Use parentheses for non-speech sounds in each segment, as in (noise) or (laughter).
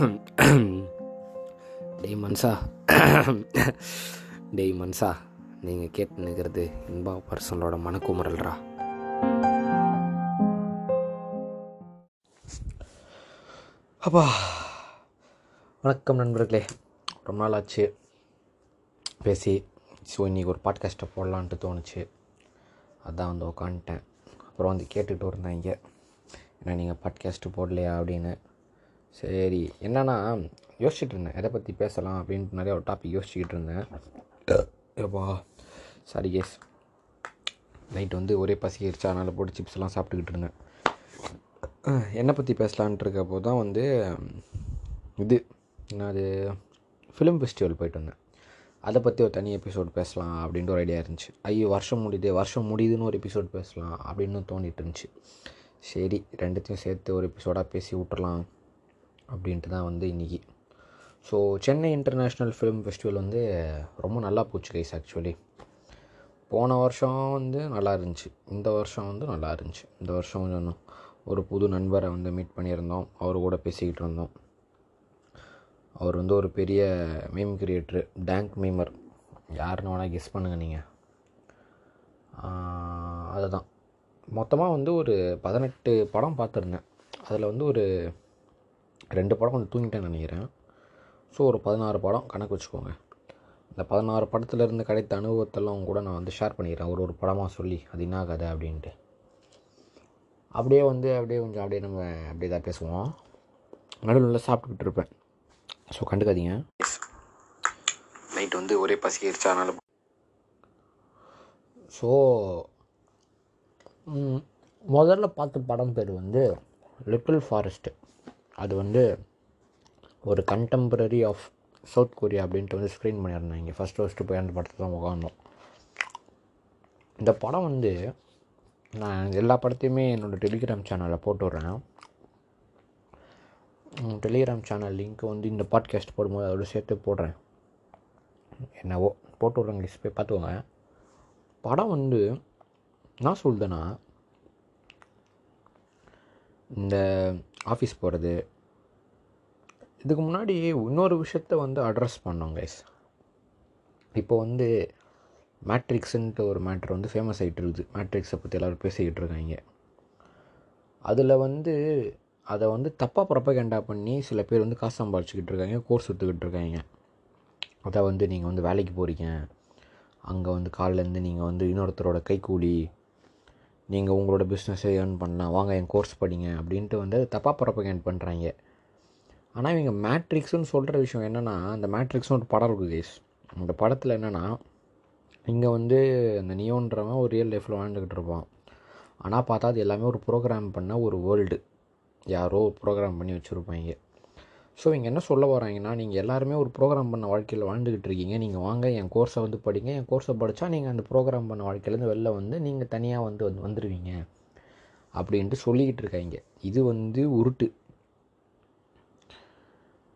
(coughs) டெய் மன்சா. (coughs) டெய் மன்சா நீங்கள் கேட்டு நிற்கிறது இன்பா பர்சனலோட மனக்குமுறல்ரா அப்பா வணக்கம் நண்பர்களே. ரொம்ப நாள் ஆச்சு பேசி ஸோ இன்றைக்கி ஒரு பாட்காஸ்ட்டை போடலான்ட்டு தோணுச்சு. அதான் வந்து உக்காந்துட்டேன். அப்புறம் வந்து கேட்டுக்கிட்டு இங்கே. ஏன்னா நீங்கள் பாட்காஸ்ட்டு போடலையா அப்படின்னு. சரி என்னன்னா யோசிச்சுட்டு இருந்தேன் எதை பற்றி பேசலாம் அப்படின்ட்டு நிறைய ஒரு டாபிக் யோசிச்சுக்கிட்டு இருந்தேன் ஏப்பா சாரி கேஸ் நைட் வந்து ஒரே பசிக்கிடுச்சு அதனால் போட்டு சிப்ஸ் எல்லாம் சாப்பிட்டுக்கிட்டு இருந்தேன் என்னை பற்றி பேசலான்ட்டு இருக்கப்போ தான் வந்து இது என்னது ஃபிலிம் ஃபெஸ்டிவல் போயிட்டு வந்தேன் அதை பற்றி ஒரு தனி எபிசோட் பேசலாம் அப்படின்ட்டு ஒரு ஐடியா இருந்துச்சு. ஐயோ வருஷம் முடியுது வருஷம் முடியுதுன்னு ஒரு எபிசோட் பேசலாம் அப்படின்னு தோண்டிட்டு இருந்துச்சு சரி ரெண்டுத்தையும் சேர்த்து ஒரு எபிசோடாக பேசி விட்டுறலாம். அப்படின்ட்டு தான் வந்து இன்றைக்கி so Chennai international film festival வந்து ரொம்ப நல்லா போச்சு கைஸ் ஆக்சுவலி போன வருஷம் வந்து நல்லா இருந்துச்சு. இந்த வருஷம் வந்து நல்லா இருந்துச்சு. இந்த வருஷம் கொஞ்சம் ஒரு புது நண்பரை வந்து மீட் பண்ணியிருந்தோம். அவர் கூட பேசிக்கிட்டு இருந்தோம். அவர் வந்து ஒரு பெரிய மீம் கிரியேட்டரு டேங்க் மீமர் யாருன்னு வேணால் கெஸ் பண்ணுங்கள் நீங்கள் அதுதான். மொத்தமாக வந்து ஒரு பதினெட்டு படம் பார்த்துருந்தேன். அதில் வந்து ஒரு ரெண்டு படம் கொஞ்சம் தூங்கிட்டேன்னு நினைக்கிறேன். ஸோ ஒரு பதினாறு படம் கணக்கு வச்சுக்கோங்க. இந்த பதினாறு படத்துலேருந்து கிடைத்த அனுபவத்தெல்லாம் கூட நான் வந்து ஷேர் பண்ணிக்கிறேன். ஒரு ஒரு படமாக சொல்லி அது என்ன கதை அப்படின்ட்டு. அப்படியே வந்து அப்படியே கொஞ்சம் அப்படியே நம்ம அப்படியே தான் பேசுவோம். நடுவில் நல்லா சாப்பிட்டுக்கிட்டு இருப்பேன். ஸோ கண்டுக்காதீங்க. நைட் வந்து ஒரே பசிக்கிடுச்சு அதனால். ஸோ முதல்ல பார்த்த படம் பேர் வந்து லிட்டில் ஃபாரஸ்ட்டு அது வந்து ஒரு கண்டெம்பரரி ஆஃப் சவுத் கொரியா அப்படின்ட்டு வந்து ஸ்க்ரீன் பண்ணியிருந்தாங்க. ஃபஸ்ட்டு ஃபஸ்ட்டு போய் அந்த படத்தை தான் உட்காந்தோம் இந்த படம் வந்து நான் எல்லா படத்தையுமே என்னோடய டெலிகிராம் சேனலில் போட்டு விட்றேன். டெலிகிராம் சேனல் லிங்க் வந்து இந்த பாட்காஸ்ட் போடும்போது அதோட சேர்த்து போடுறேன். என்னவோ போட்டு விட்றேங்க லிஸ்ட் போய் பார்த்துக்கோங்க. படம் வந்து நான் சொல்லுதேன்னா இந்த ஆஃபீஸ் போகிறது இதுக்கு முன்னாடி இன்னொரு விஷயத்த வந்து அட்ரஸ் பண்ணோம் கைஸ் இப்போ வந்து மேட்ரிக்ஸுன்ட்டு ஒரு மேட்ரு வந்து ஃபேமஸ் ஆகிட்டு இருக்குது. மேட்ரிக்ஸை பற்றி எல்லோரும் பேசிக்கிட்டு இருக்காங்க. அதில் வந்து அதை வந்து தப்பாக ப்ரொப்பகேண்டா பண்ணி சில பேர் வந்து காசு சம்பாதிச்சிக்கிட்டு இருக்காங்க கோர்ஸ் எடுத்துக்கிட்டு இருக்காங்க. அதை வந்து நீங்கள் வந்து வேலைக்கு போகிறீங்க அங்கே வந்து காலிலேருந்து நீங்கள் வந்து இன்னொருத்தரோட கைக்கூலி நீங்கள் உங்களோட பிஸ்னஸை ஏர்ன் பண்ணலாம். வாங்க என் கோர்ஸ் படிங்க அப்படின்ட்டு வந்து தப்பாக ப்ரொப்பகேண்ட் பண்ணுறாங்க ஆனால் இவங்க மேட்ரிக்ஸ்னு சொல்கிற விஷயம் என்னென்னா அந்த மேட்ரிக்ஸ்னு ஒரு படம் இருக்குது கேஸ் அந்த படத்தில் என்னென்னா இங்கே வந்து அந்த நியோன்றவன் ஒரு ரியல் லைஃப்பில் வாழ்ந்துக்கிட்டு இருப்பான். ஆனால் பார்த்தா அது எல்லாமே ஒரு ப்ரோக்ராம் பண்ண ஒரு வேர்ல்டு யாரோ ப்ரோக்ராம் பண்ணி வச்சுருப்பாங்க. ஸோ இங்கே என்ன சொல்ல வராங்கன்னா நீங்கள் எல்லாருமே ஒரு ப்ரோக்ராம் பண்ண வாழ்க்கையில் வாழ்ந்துக்கிட்டு இருக்கீங்க. நீங்கள் வாங்க என் கோர்ஸை வந்து படிங்க. என் கோர்ஸை படித்தா நீங்கள் அந்த ப்ரோக்ராம் பண்ண வாழ்க்கையிலேருந்து வெளில வந்து நீங்கள் தனியாக வந்து வந்து வந்துடுவீங்க அப்படின்ட்டு சொல்லிக்கிட்டு இருக்காங்க இது வந்து உருட்டு.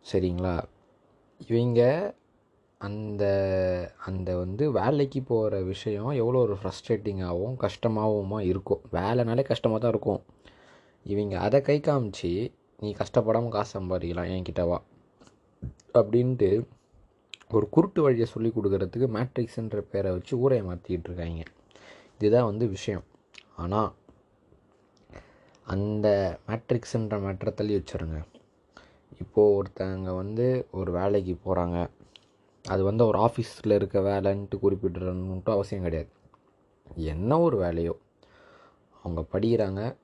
சரிங்களா? இவங்க அந்த அந்த வந்து வேலைக்கு போகிற விஷயம் எவ்வளோ ஒரு ஃப்ரஸ்ட்ரேட்டிங்காகவும் கஷ்டமாகவும் இருக்கும். வேலைனாலே கஷ்டமாக தான் இருக்கும். இவங்க அதை கை காமிச்சு நீ கஷ்டப்படாமல் காசு சம்பாதிக்கலாம் என்கிட்ட வா. அப்படின்ட்டு ஒரு குருட்டு வழியை சொல்லி கொடுக்கறதுக்கு மேட்ரிக்ஸுன்ற பேரை வச்சு ஊரை மாற்றிக்கிட்டு இருக்காங்க. இதுதான் வந்து விஷயம். ஆனால் அந்த மேட்ரிக்ஸுன்ற மேட்ரை தள்ளி வச்சுருங்க. இப்போது ஒருத்தங்க வந்து ஒரு வேலைக்கு போகிறாங்க அது வந்து ஒரு ஆஃபீஸில் இருக்க வேலைன்ட்டு குறிப்பிடணுன்ட்டு அவசியம் கிடையாது. என்ன ஒரு வேலையோ. அவங்க படிக்கிறாங்க.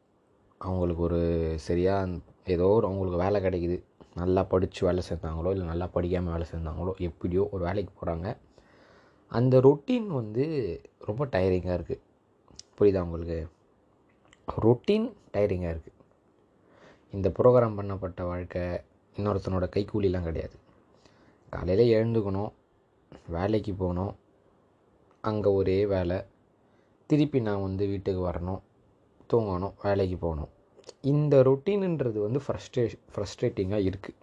அவங்களுக்கு ஒரு சரியாக ஏதோ ஒரு அவங்களுக்கு வேலை கிடைக்குது. நல்லா படித்து வேலை செஞ்சாங்களோ இல்லை நல்லா படிக்காமல் வேலை செஞ்சாங்களோ எப்படியோ ஒரு வேலைக்கு போகிறாங்க அந்த ரொட்டீன் வந்து ரொம்ப டயரிங்காக இருக்குது புரியுதா உங்களுக்கு? ரொட்டீன் டயரிங்காக இருக்குது இந்த ப்ரோக்ராம் பண்ணப்பட்ட வாழ்க்கை இன்னொருத்தனோட கைக்கூலிலாம் கிடையாது. காலையில் எழுந்துக்கணும் வேலைக்கு போகணும் அங்கே ஒரே வேலை. திருப்பி நான் வந்து வீட்டுக்கு வரணும் தூங்கணும் வேலைக்கு போகணும். இந்த ரொட்டீனுன்றது வந்து ஃப்ரஸ்ட்ரே ஃப்ரஸ்ட்ரேட்டிங்காக இருக்குது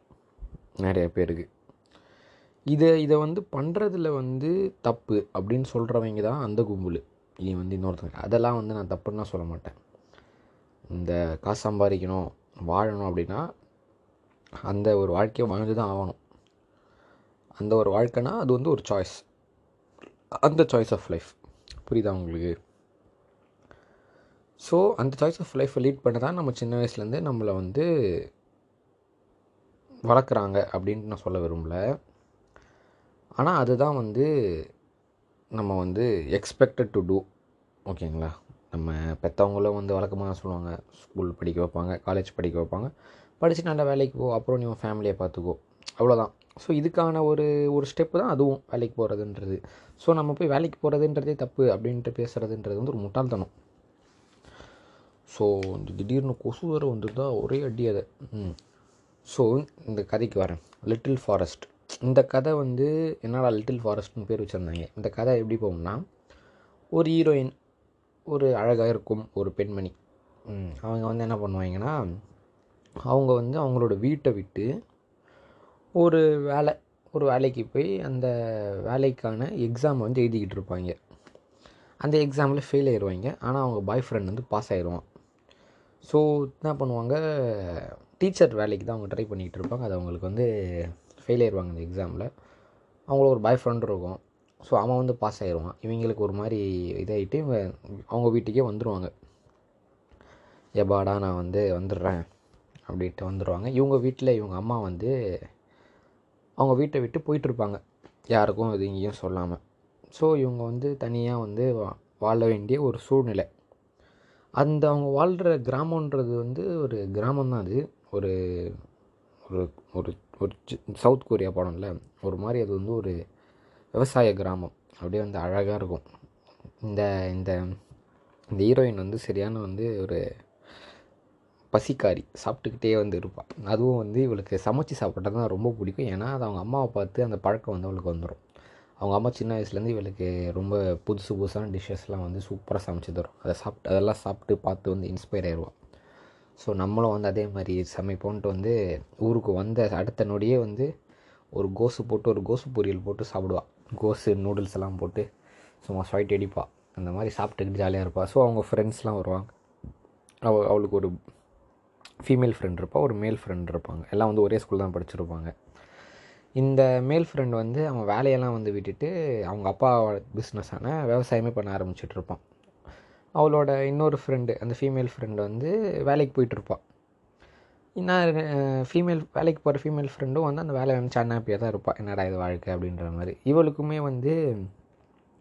நிறைய பேருக்கு. இதை இதை வந்து பண்ணுறதுல வந்து தப்பு அப்படின்னு சொல்கிறவங்க தான் அந்த கும்பல். நீ வந்து இன்னொருத்தங்க. அதெல்லாம் வந்து நான் தப்புன்னு நான் சொல்ல மாட்டேன். இந்த காசு சம்பாதிக்கணும் வாழணும் அப்படின்னா அந்த ஒரு வாழ்க்கையை வாழ்ந்து தான் ஆகணும். அந்த ஒரு வாழ்க்கைனா அது வந்து ஒரு சாய்ஸ் அந்த சாய்ஸ் ஆஃப் லைஃப் புரியுதா உங்களுக்கு? ஸோ அந்த சாய்ஸ் ஆஃப் லைஃப்பை லீட் பண்ண தான் நம்ம சின்ன வயசுலேருந்து நம்மளை வந்து வளர்க்குறாங்க அப்படின்ட்டு நான் சொல்ல விரும்பல. ஆனால் அதுதான் வந்து நம்ம வந்து எக்ஸ்பெக்டட் டு டூ ஓகேங்களா? நம்ம பெற்றவங்களும் வந்து வழக்கமாக சொல்லுவாங்க. ஸ்கூல் படிக்க வைப்பாங்க காலேஜ் படிக்க வைப்பாங்க. படித்து நல்ல வேலைக்கு போ அப்புறம் நீ உன் ஃபேமிலியை பார்த்துக்கோ. அவ்வளோதான் ஸோ இதுக்கான ஒரு ஒரு ஸ்டெப்பு தான் அதுவும் வேலைக்கு போகிறதுன்றது ஸோ நம்ம போய் வேலைக்கு போகிறதுன்றதே தப்பு அப்படின்ட்டு பேசுகிறதுன்றது வந்து ஒரு முட்டாள்தனம். ஸோ இந்த திடீர்னு கொசு வேறு வந்துருந்தா ஒரே அடி அதை. ஸோ இந்த கதைக்கு வரேன். லிட்டில் ஃபாரஸ்ட் இந்த கதை வந்து என்னடா லிட்டில் ஃபாரஸ்ட்னு பேர் வச்சுருந்தாங்க. இந்த கதை எப்படி போகும்னா ஒரு ஹீரோயின் ஒரு அழகாக இருக்கும் ஒரு பெண்மணி. அவங்க வந்து என்ன பண்ணுவாங்கன்னா அவங்க வந்து அவங்களோட வீட்டை விட்டு ஒரு வேலை ஒரு வேலைக்கு போய் அந்த வேலைக்கான எக்ஸாம் வந்து எழுதிக்கிட்டு இருப்பாங்க. அந்த எக்ஸாமில் ஃபெயில் ஆயிடுவாங்க ஆனால் அவங்க பாய் ஃப்ரெண்ட் வந்து பாஸ் ஆயிடுவான் ஸோ என்ன பண்ணுவாங்க? டீச்சர் வேலைக்கு தான் அவங்க ட்ரை பண்ணிக்கிட்டு இருப்பாங்க. அது அவங்களுக்கு வந்து ஃபெயில் ஆயிடுவாங்க இந்த எக்ஸாமில் அவங்களுக்கு ஒரு பாய் ஃப்ரெண்ட் இருக்கும். ஸோ அவன் வந்து பாஸ் ஆயிடுவான் இவங்களுக்கு ஒரு மாதிரி இதாகிட்டு அவங்க வீட்டுக்கே வந்துடுவாங்க எப்பாடா நான் வந்து வந்துடுறேன் அப்படின்ட்டு வந்துடுவாங்க இவங்க வீட்டில் இவங்க அம்மா வந்து அவங்க வீட்டை விட்டு போயிட்டுருப்பாங்க யாருக்கும் இது இங்கேயும் சொல்லாமல் ஸோ இவங்க வந்து தனியாக வந்து வா- வாழ வேண்டிய ஒரு சூழ்நிலை. அந்த அவங்க வாழ்கிற கிராமன்றது வந்து ஒரு கிராமம் தான் அது. ஒரு ஒரு ஒரு ஒரு சவுத் கொரியா படம்ல ஒரு மாதிரி அது வந்து ஒரு விவசாய கிராமம். அப்படியே வந்து அழகாக இருக்கும். இந்த இந்த இந்த ஹீரோயின் வந்து சரியான வந்து ஒரு பசிக்காரி சாப்பிட்டுக்கிட்டே வந்து இருப்பாள் அதுவும் வந்து இவளுக்கு சமைச்சு சாப்பிட்றது தான் ரொம்ப பிடிக்கும். ஏன்னா அது அவங்க அம்மாவை பார்த்து அந்த பழக்கம் வந்து அவளுக்கு வந்துடும் அவங்க அம்மா சின்ன வயசுலேருந்து இவளுக்கு ரொம்ப புதுசு புதுசான டிஷ்ஷஸ்லாம் வந்து சூப்பராக சமைச்சு தரும். அதை சாப்பிட்டு அதெல்லாம் சாப்பிட்டு பார்த்து வந்து இன்ஸ்பயர் ஆயிடுவாள் ஸோ நம்மளும் வந்து அதே மாதிரி சமைப்போன்ட்டு வந்து ஊருக்கு வந்த அடுத்த நொடியே வந்து ஒரு கோசு போட்டு ஒரு கோசு பொரியல் போட்டு சாப்பிடுவாள் கோசு நூடுல்ஸ் எல்லாம் போட்டு சும்மா ஸ்வைட் அடிப்பாள் அந்த மாதிரி சாப்பிட்டுக்கிட்டு ஜாலியாக இருப்பாள் ஸோ அவங்க ஃப்ரெண்ட்ஸ்லாம் வருவாங்க. அவ அவளுக்கு ஒரு ஃபீமேல் ஃப்ரெண்ட் இருப்பாள் ஒரு மேல் ஃப்ரெண்ட் இருப்பாங்க. எல்லாம் வந்து ஒரே ஸ்கூல் தான் படிச்சிருப்பாங்க. இந்த மேல் ஃப்ரெண்ட் வந்து அவன் வேலையெல்லாம் வந்து விட்டுட்டு அவங்க அப்பா பிஸ்னஸான விவசாயமே பண்ண ஆரம்பிச்சிட்டு இருப்பான் அவளோட இன்னொரு ஃப்ரெண்டு அந்த ஃபீமேல் ஃப்ரெண்டு வந்து வேலைக்கு போயிட்டுருப்பாள் இன்னும் ஃபீமேல் வேலைக்கு போகிற ஃபீமேல் ஃப்ரெண்டும் வந்து அந்த வேலை வந்து அன்ஹாப்பியாக தான் இருப்பாள் என்னடா இது வாழ்க்கை? அப்படின்ற மாதிரி. இவளுக்குமே வந்து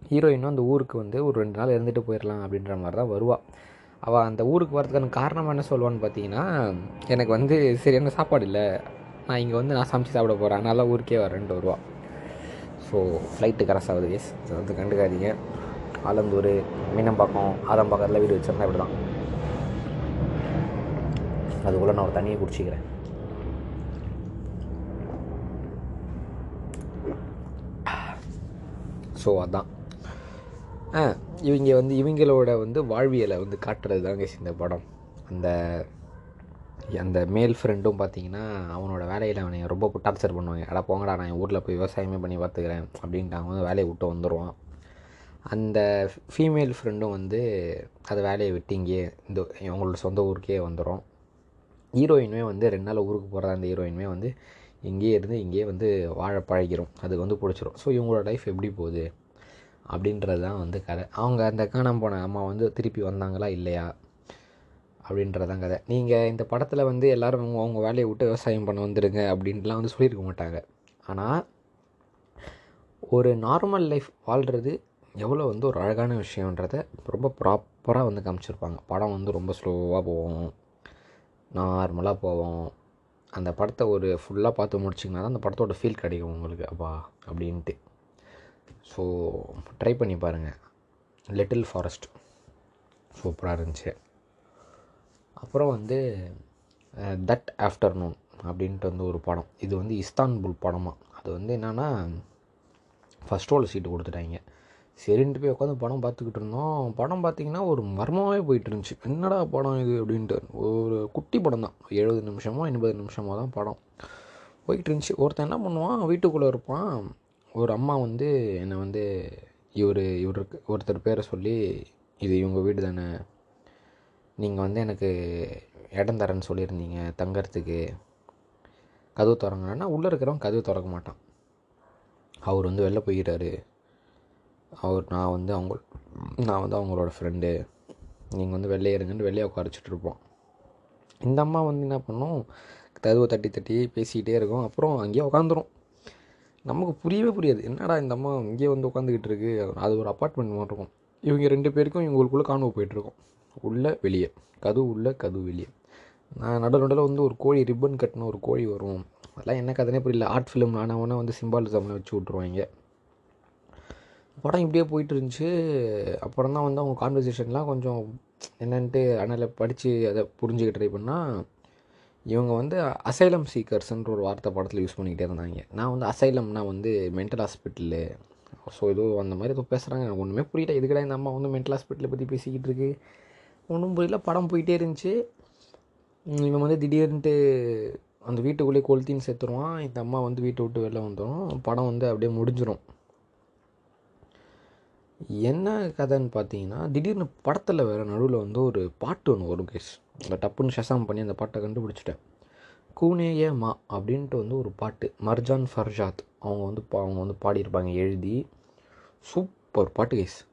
ஹீரோயினும் அந்த ஊருக்கு வந்து ஒரு ரெண்டு நாள் இருந்துட்டு போயிடலாம் அப்படின்ற மாதிரி தான் வருவாள் அவள் அந்த ஊருக்கு வரதுக்கான காரணம் என்ன சொல்லுவான்னு பார்த்தீங்கன்னா எனக்கு வந்து சரியான சாப்பாடு இல்லை. நான் இங்கே வந்து நான் சமைச்சு சாப்பிட போகிறேன் அதனால ஊருக்கே வரேன்ட்டு வருவா ஸோ ஃப்ளைட்டு கிராஸ் ஆகுது எஸ் வந்து கண்டுக்காதீங்க. ஆலந்தூர் மீனம்பாக்கம் ஆதம்பாக்கத்தில் வீடு வச்சிருந்தா இப்படி தான் அதுக்குள்ளே நான் ஒரு தண்ணியை குடிச்சிக்கிறேன். ஸோ அதான். இவங்க வந்து இவங்களோட வந்து வாழ்வியலை வந்து காட்டுறது தாங்க இந்த படம். அந்த அந்த மேல் ஃப்ரெண்டும் பார்த்தீங்கன்னா அவனோட வேலையில் அவனை ரொம்ப டார்ச்சர் பண்ணுவாங்க. அட போங்கடா நான் ஊரில் போய் விவசாயமே பண்ணி பார்த்துக்கிறேன் அப்படின்ட்டு அவன் வந்து வேலையை விட்டு வந்துடுவான் அந்த ஃபீமேல் ஃப்ரெண்டும் வந்து அது வேலையை விட்டு இங்கேயே இந்த அவங்களோட சொந்த ஊருக்கே வந்துடும் ஹீரோயினுமே வந்து ரெண்டு நாள் ஊருக்கு போகிற அந்த ஹீரோயினுமே வந்து இங்கேயே இருந்து இங்கேயே வந்து வாழ பழகிரும். அதுக்கு வந்து பிடிச்சிரும். ஸோ இவங்களோட லைஃப் எப்படி போகுது? அப்படின்றது தான் வந்து கதை. அவங்க அந்த காணாம போன அம்மா வந்து திருப்பி வந்தாங்களா இல்லையா? அப்படின்றதான் கதை. நீங்கள் இந்த படத்தில் வந்து எல்லோரும் அவங்க அவங்க வேலையை விட்டு விவசாயம் பண்ண வந்துடுங்க அப்படின்ட்டுலாம் வந்து சொல்லியிருக்க மாட்டாங்க. ஆனால் ஒரு நார்மல் லைஃப் வாழ்கிறது எவ்வளோ வந்து ஒரு அழகான விஷயன்றத ரொம்ப ப்ராப்பராக வந்து காமிச்சிருப்பாங்க. படம் வந்து ரொம்ப ஸ்லோவாக போவோம் நார்மலாக போவோம் அந்த படத்தை ஒரு ஃபுல்லாக பார்த்து முடிச்சிங்கன்னா தான் அந்த படத்தோட ஃபீல் கிடைக்கும் உங்களுக்கு. அப்பா அப்படின்ட்டு. ஸோ ட்ரை பண்ணி பாருங்கள் லிட்டில் ஃபாரஸ்ட் சூப்பராக இருந்துச்சு. அப்புறம் வந்து தட் ஆஃப்டர்நூன் அப்படின்ட்டு வந்து ஒரு படம். இது வந்து இஸ்தான்புல் படமாக அது வந்து என்னென்னா ஃபஸ்ட் ரோல் சீட்டு கொடுத்துட்டாங்க. சரின்ட்டு போய் உட்காந்து படம் பார்த்துக்கிட்டு இருந்தோம். படம் பார்த்திங்கன்னா ஒரு மர்மமாகவே போயிட்டு இருந்துச்சு. என்னடா படம் இது அப்படின்ட்டு. ஒரு குட்டி படம் தான். எழுபது நிமிஷமோ எண்பது நிமிஷமோ தான் படம். போயிட்டு இருந்துச்சு. ஒருத்தன் என்ன பண்ணுவான்? வீட்டுக்குள்ளே இருப்பான். ஒரு அம்மா வந்து என்னை வந்து இவர் இவருக்கு ஒருத்தர் பேரை சொல்லி இது இவங்க வீடு தானே நீங்கள் வந்து எனக்கு இடம் தரேன்னு சொல்லியிருந்தீங்க தங்கறதுக்கு. கதவு திறங்கன்னா உள்ளே இருக்கிறவன் கதவு திறக்க மாட்டான். அவர் வந்து வெளில போயிடுறாரு. அவர் நான் வந்து அவங்க நான் வந்து அவங்களோட ஃப்ரெண்டு நீங்கள் வந்து வெளியே இருங்கன்னு வெளியே உட்காரச்சிட்ருப்போம் இந்த அம்மா வந்து என்ன பண்ணும்? கதவை தட்டி தட்டி பேசிக்கிட்டே இருக்கும். அப்புறம் அங்கேயே உட்காந்துரும் நமக்கு புரியவே புரியாது. என்னடா இந்த அம்மா இங்கேயே வந்து உட்காந்துக்கிட்டு இருக்கு? அது ஒரு அப்பார்ட்மெண்ட் மாதிரி இருக்கும். இவங்க ரெண்டு பேருக்கும் இவங்களுக்குள்ளே காணவு போயிட்டுருக்கோம் உள்ளே வெளியே. கதவு உள்ள கதவு வெளியே. நான் நடு நடுவில் வந்து ஒரு கோழி ரிப்பன் கட்டின ஒரு கோழி வரும். அதெல்லாம் என்ன கதைனே புரியல. ஆர்ட் ஃபிலிம் நானவனா வந்து சிம்பாலிசம்ல வச்சு விட்ருவாங்க படம் இப்படியே போயிட்டு இருந்துச்சு. அப்புறம் தான் வந்து அவங்க கான்வர்சேஷன்லாம் கொஞ்சம் என்னன்ட்டு அதனால் படித்து அதை புரிஞ்சுக்க ட்ரை பண்ணால் இவங்க வந்து அசைலம் சீக்கர்ஸ்ன்ற ஒரு வார்த்தை படத்தில் யூஸ் பண்ணிக்கிட்டே இருந்தாங்க. நான் வந்து அசைலம்னா வந்து மென்டல் ஹாஸ்பிட்டலு ஸோ ஏதோ அந்த மாதிரி ஏதோ பேசுகிறாங்க எனக்கு ஒன்றுமே புரியல. எதுக்கடா இந்த அம்மா வந்து மென்டல் ஹாஸ்பிட்டலை பற்றி பேசிக்கிட்டு இருக்கு. ஒன்றும் புரியல. படம் போயிட்டே இருந்துச்சு. இவன் வந்து திடீர்னுட்டு அந்த வீட்டுக்குள்ளேயே கொளுத்தின்னு சேர்த்துருவான் இந்த அம்மா வந்து வீட்டை விட்டு வெளில வந்துடும் படம் வந்து அப்படியே முடிஞ்சிடும் என்ன கதைன்னு பார்த்தீங்கன்னா திடீர்னு படத்தில் வேறு நடுவில் வந்து ஒரு பாட்டு ஒன்று வரும் கேஸ். அந்த டப்புன்னு ஷசாம் பண்ணி அந்த பாட்டை கண்டுபிடிச்சிட்டேன். கூனேயே மா அப்படின்ட்டு வந்து ஒரு பாட்டு. Marjan Farshad. அவங்க வந்து பா அவங்க வந்து பாடியிருப்பாங்க எழுதி. சூப்பர் பாட்டு கேஸ்.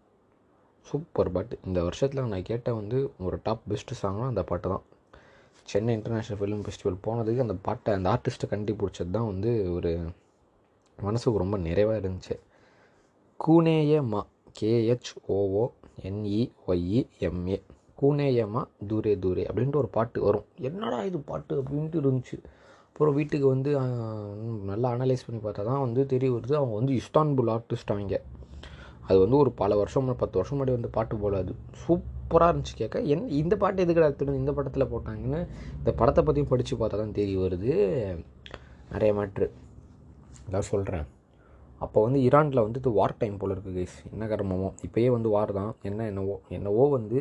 சூப்பர் பாட்டு. இந்த வருஷத்தில் நான் கேட்ட வந்து ஒரு டாப் பெஸ்ட்டு சாங்னா அந்த பாட்டு தான். சென்னை இன்டர்நேஷ்னல் ஃபிலிம் ஃபெஸ்டிவல் போனதுக்கு அந்த பாட்டை அந்த ஆர்டிஸ்ட்டை கண்டுபிடிச்சது தான் வந்து ஒரு மனசுக்கு ரொம்ப நிறைவாக இருந்துச்சு. கூனேயமா கூனேய என்இ ஒய்இ என்இஒய்இஎம்ஏ கூனேயமா தூரே தூரே அப்படின்ட்டு ஒரு பாட்டு வரும். என்னடா இது பாட்டு அப்படின்ட்டு இருந்துச்சு. அப்புறம் வீட்டுக்கு வந்து நல்லா அனலைஸ் பண்ணி பார்த்தா தான் வந்து தெரிய வருது. அவங்க வந்து இஸ்தான்புல் ஆர்டிஸ்ட் அவங்க. அது வந்து ஒரு பல வருஷம் பத்து வருஷம் முன்னாடி வந்து பாட்டு போல அது. சூப்பராக இருந்துச்சு கேட்க என் இந்த பாட்டு எதுக்கு எடுத்துட்டு இந்த படத்தில் போட்டாங்கன்னு இந்த படத்தை பற்றியும் படித்து பார்த்தா தான் தெரிய வருது. நிறைய மேட்ரு அதான் சொல்கிறேன் அப்போ வந்து ஈரானில் வந்து இது வார் டைம் போல் இருக்குது கைஸ் என்ன கர்மமோ? இப்போயே வந்து வார் தான். என்ன என்னவோ என்னவோ வந்து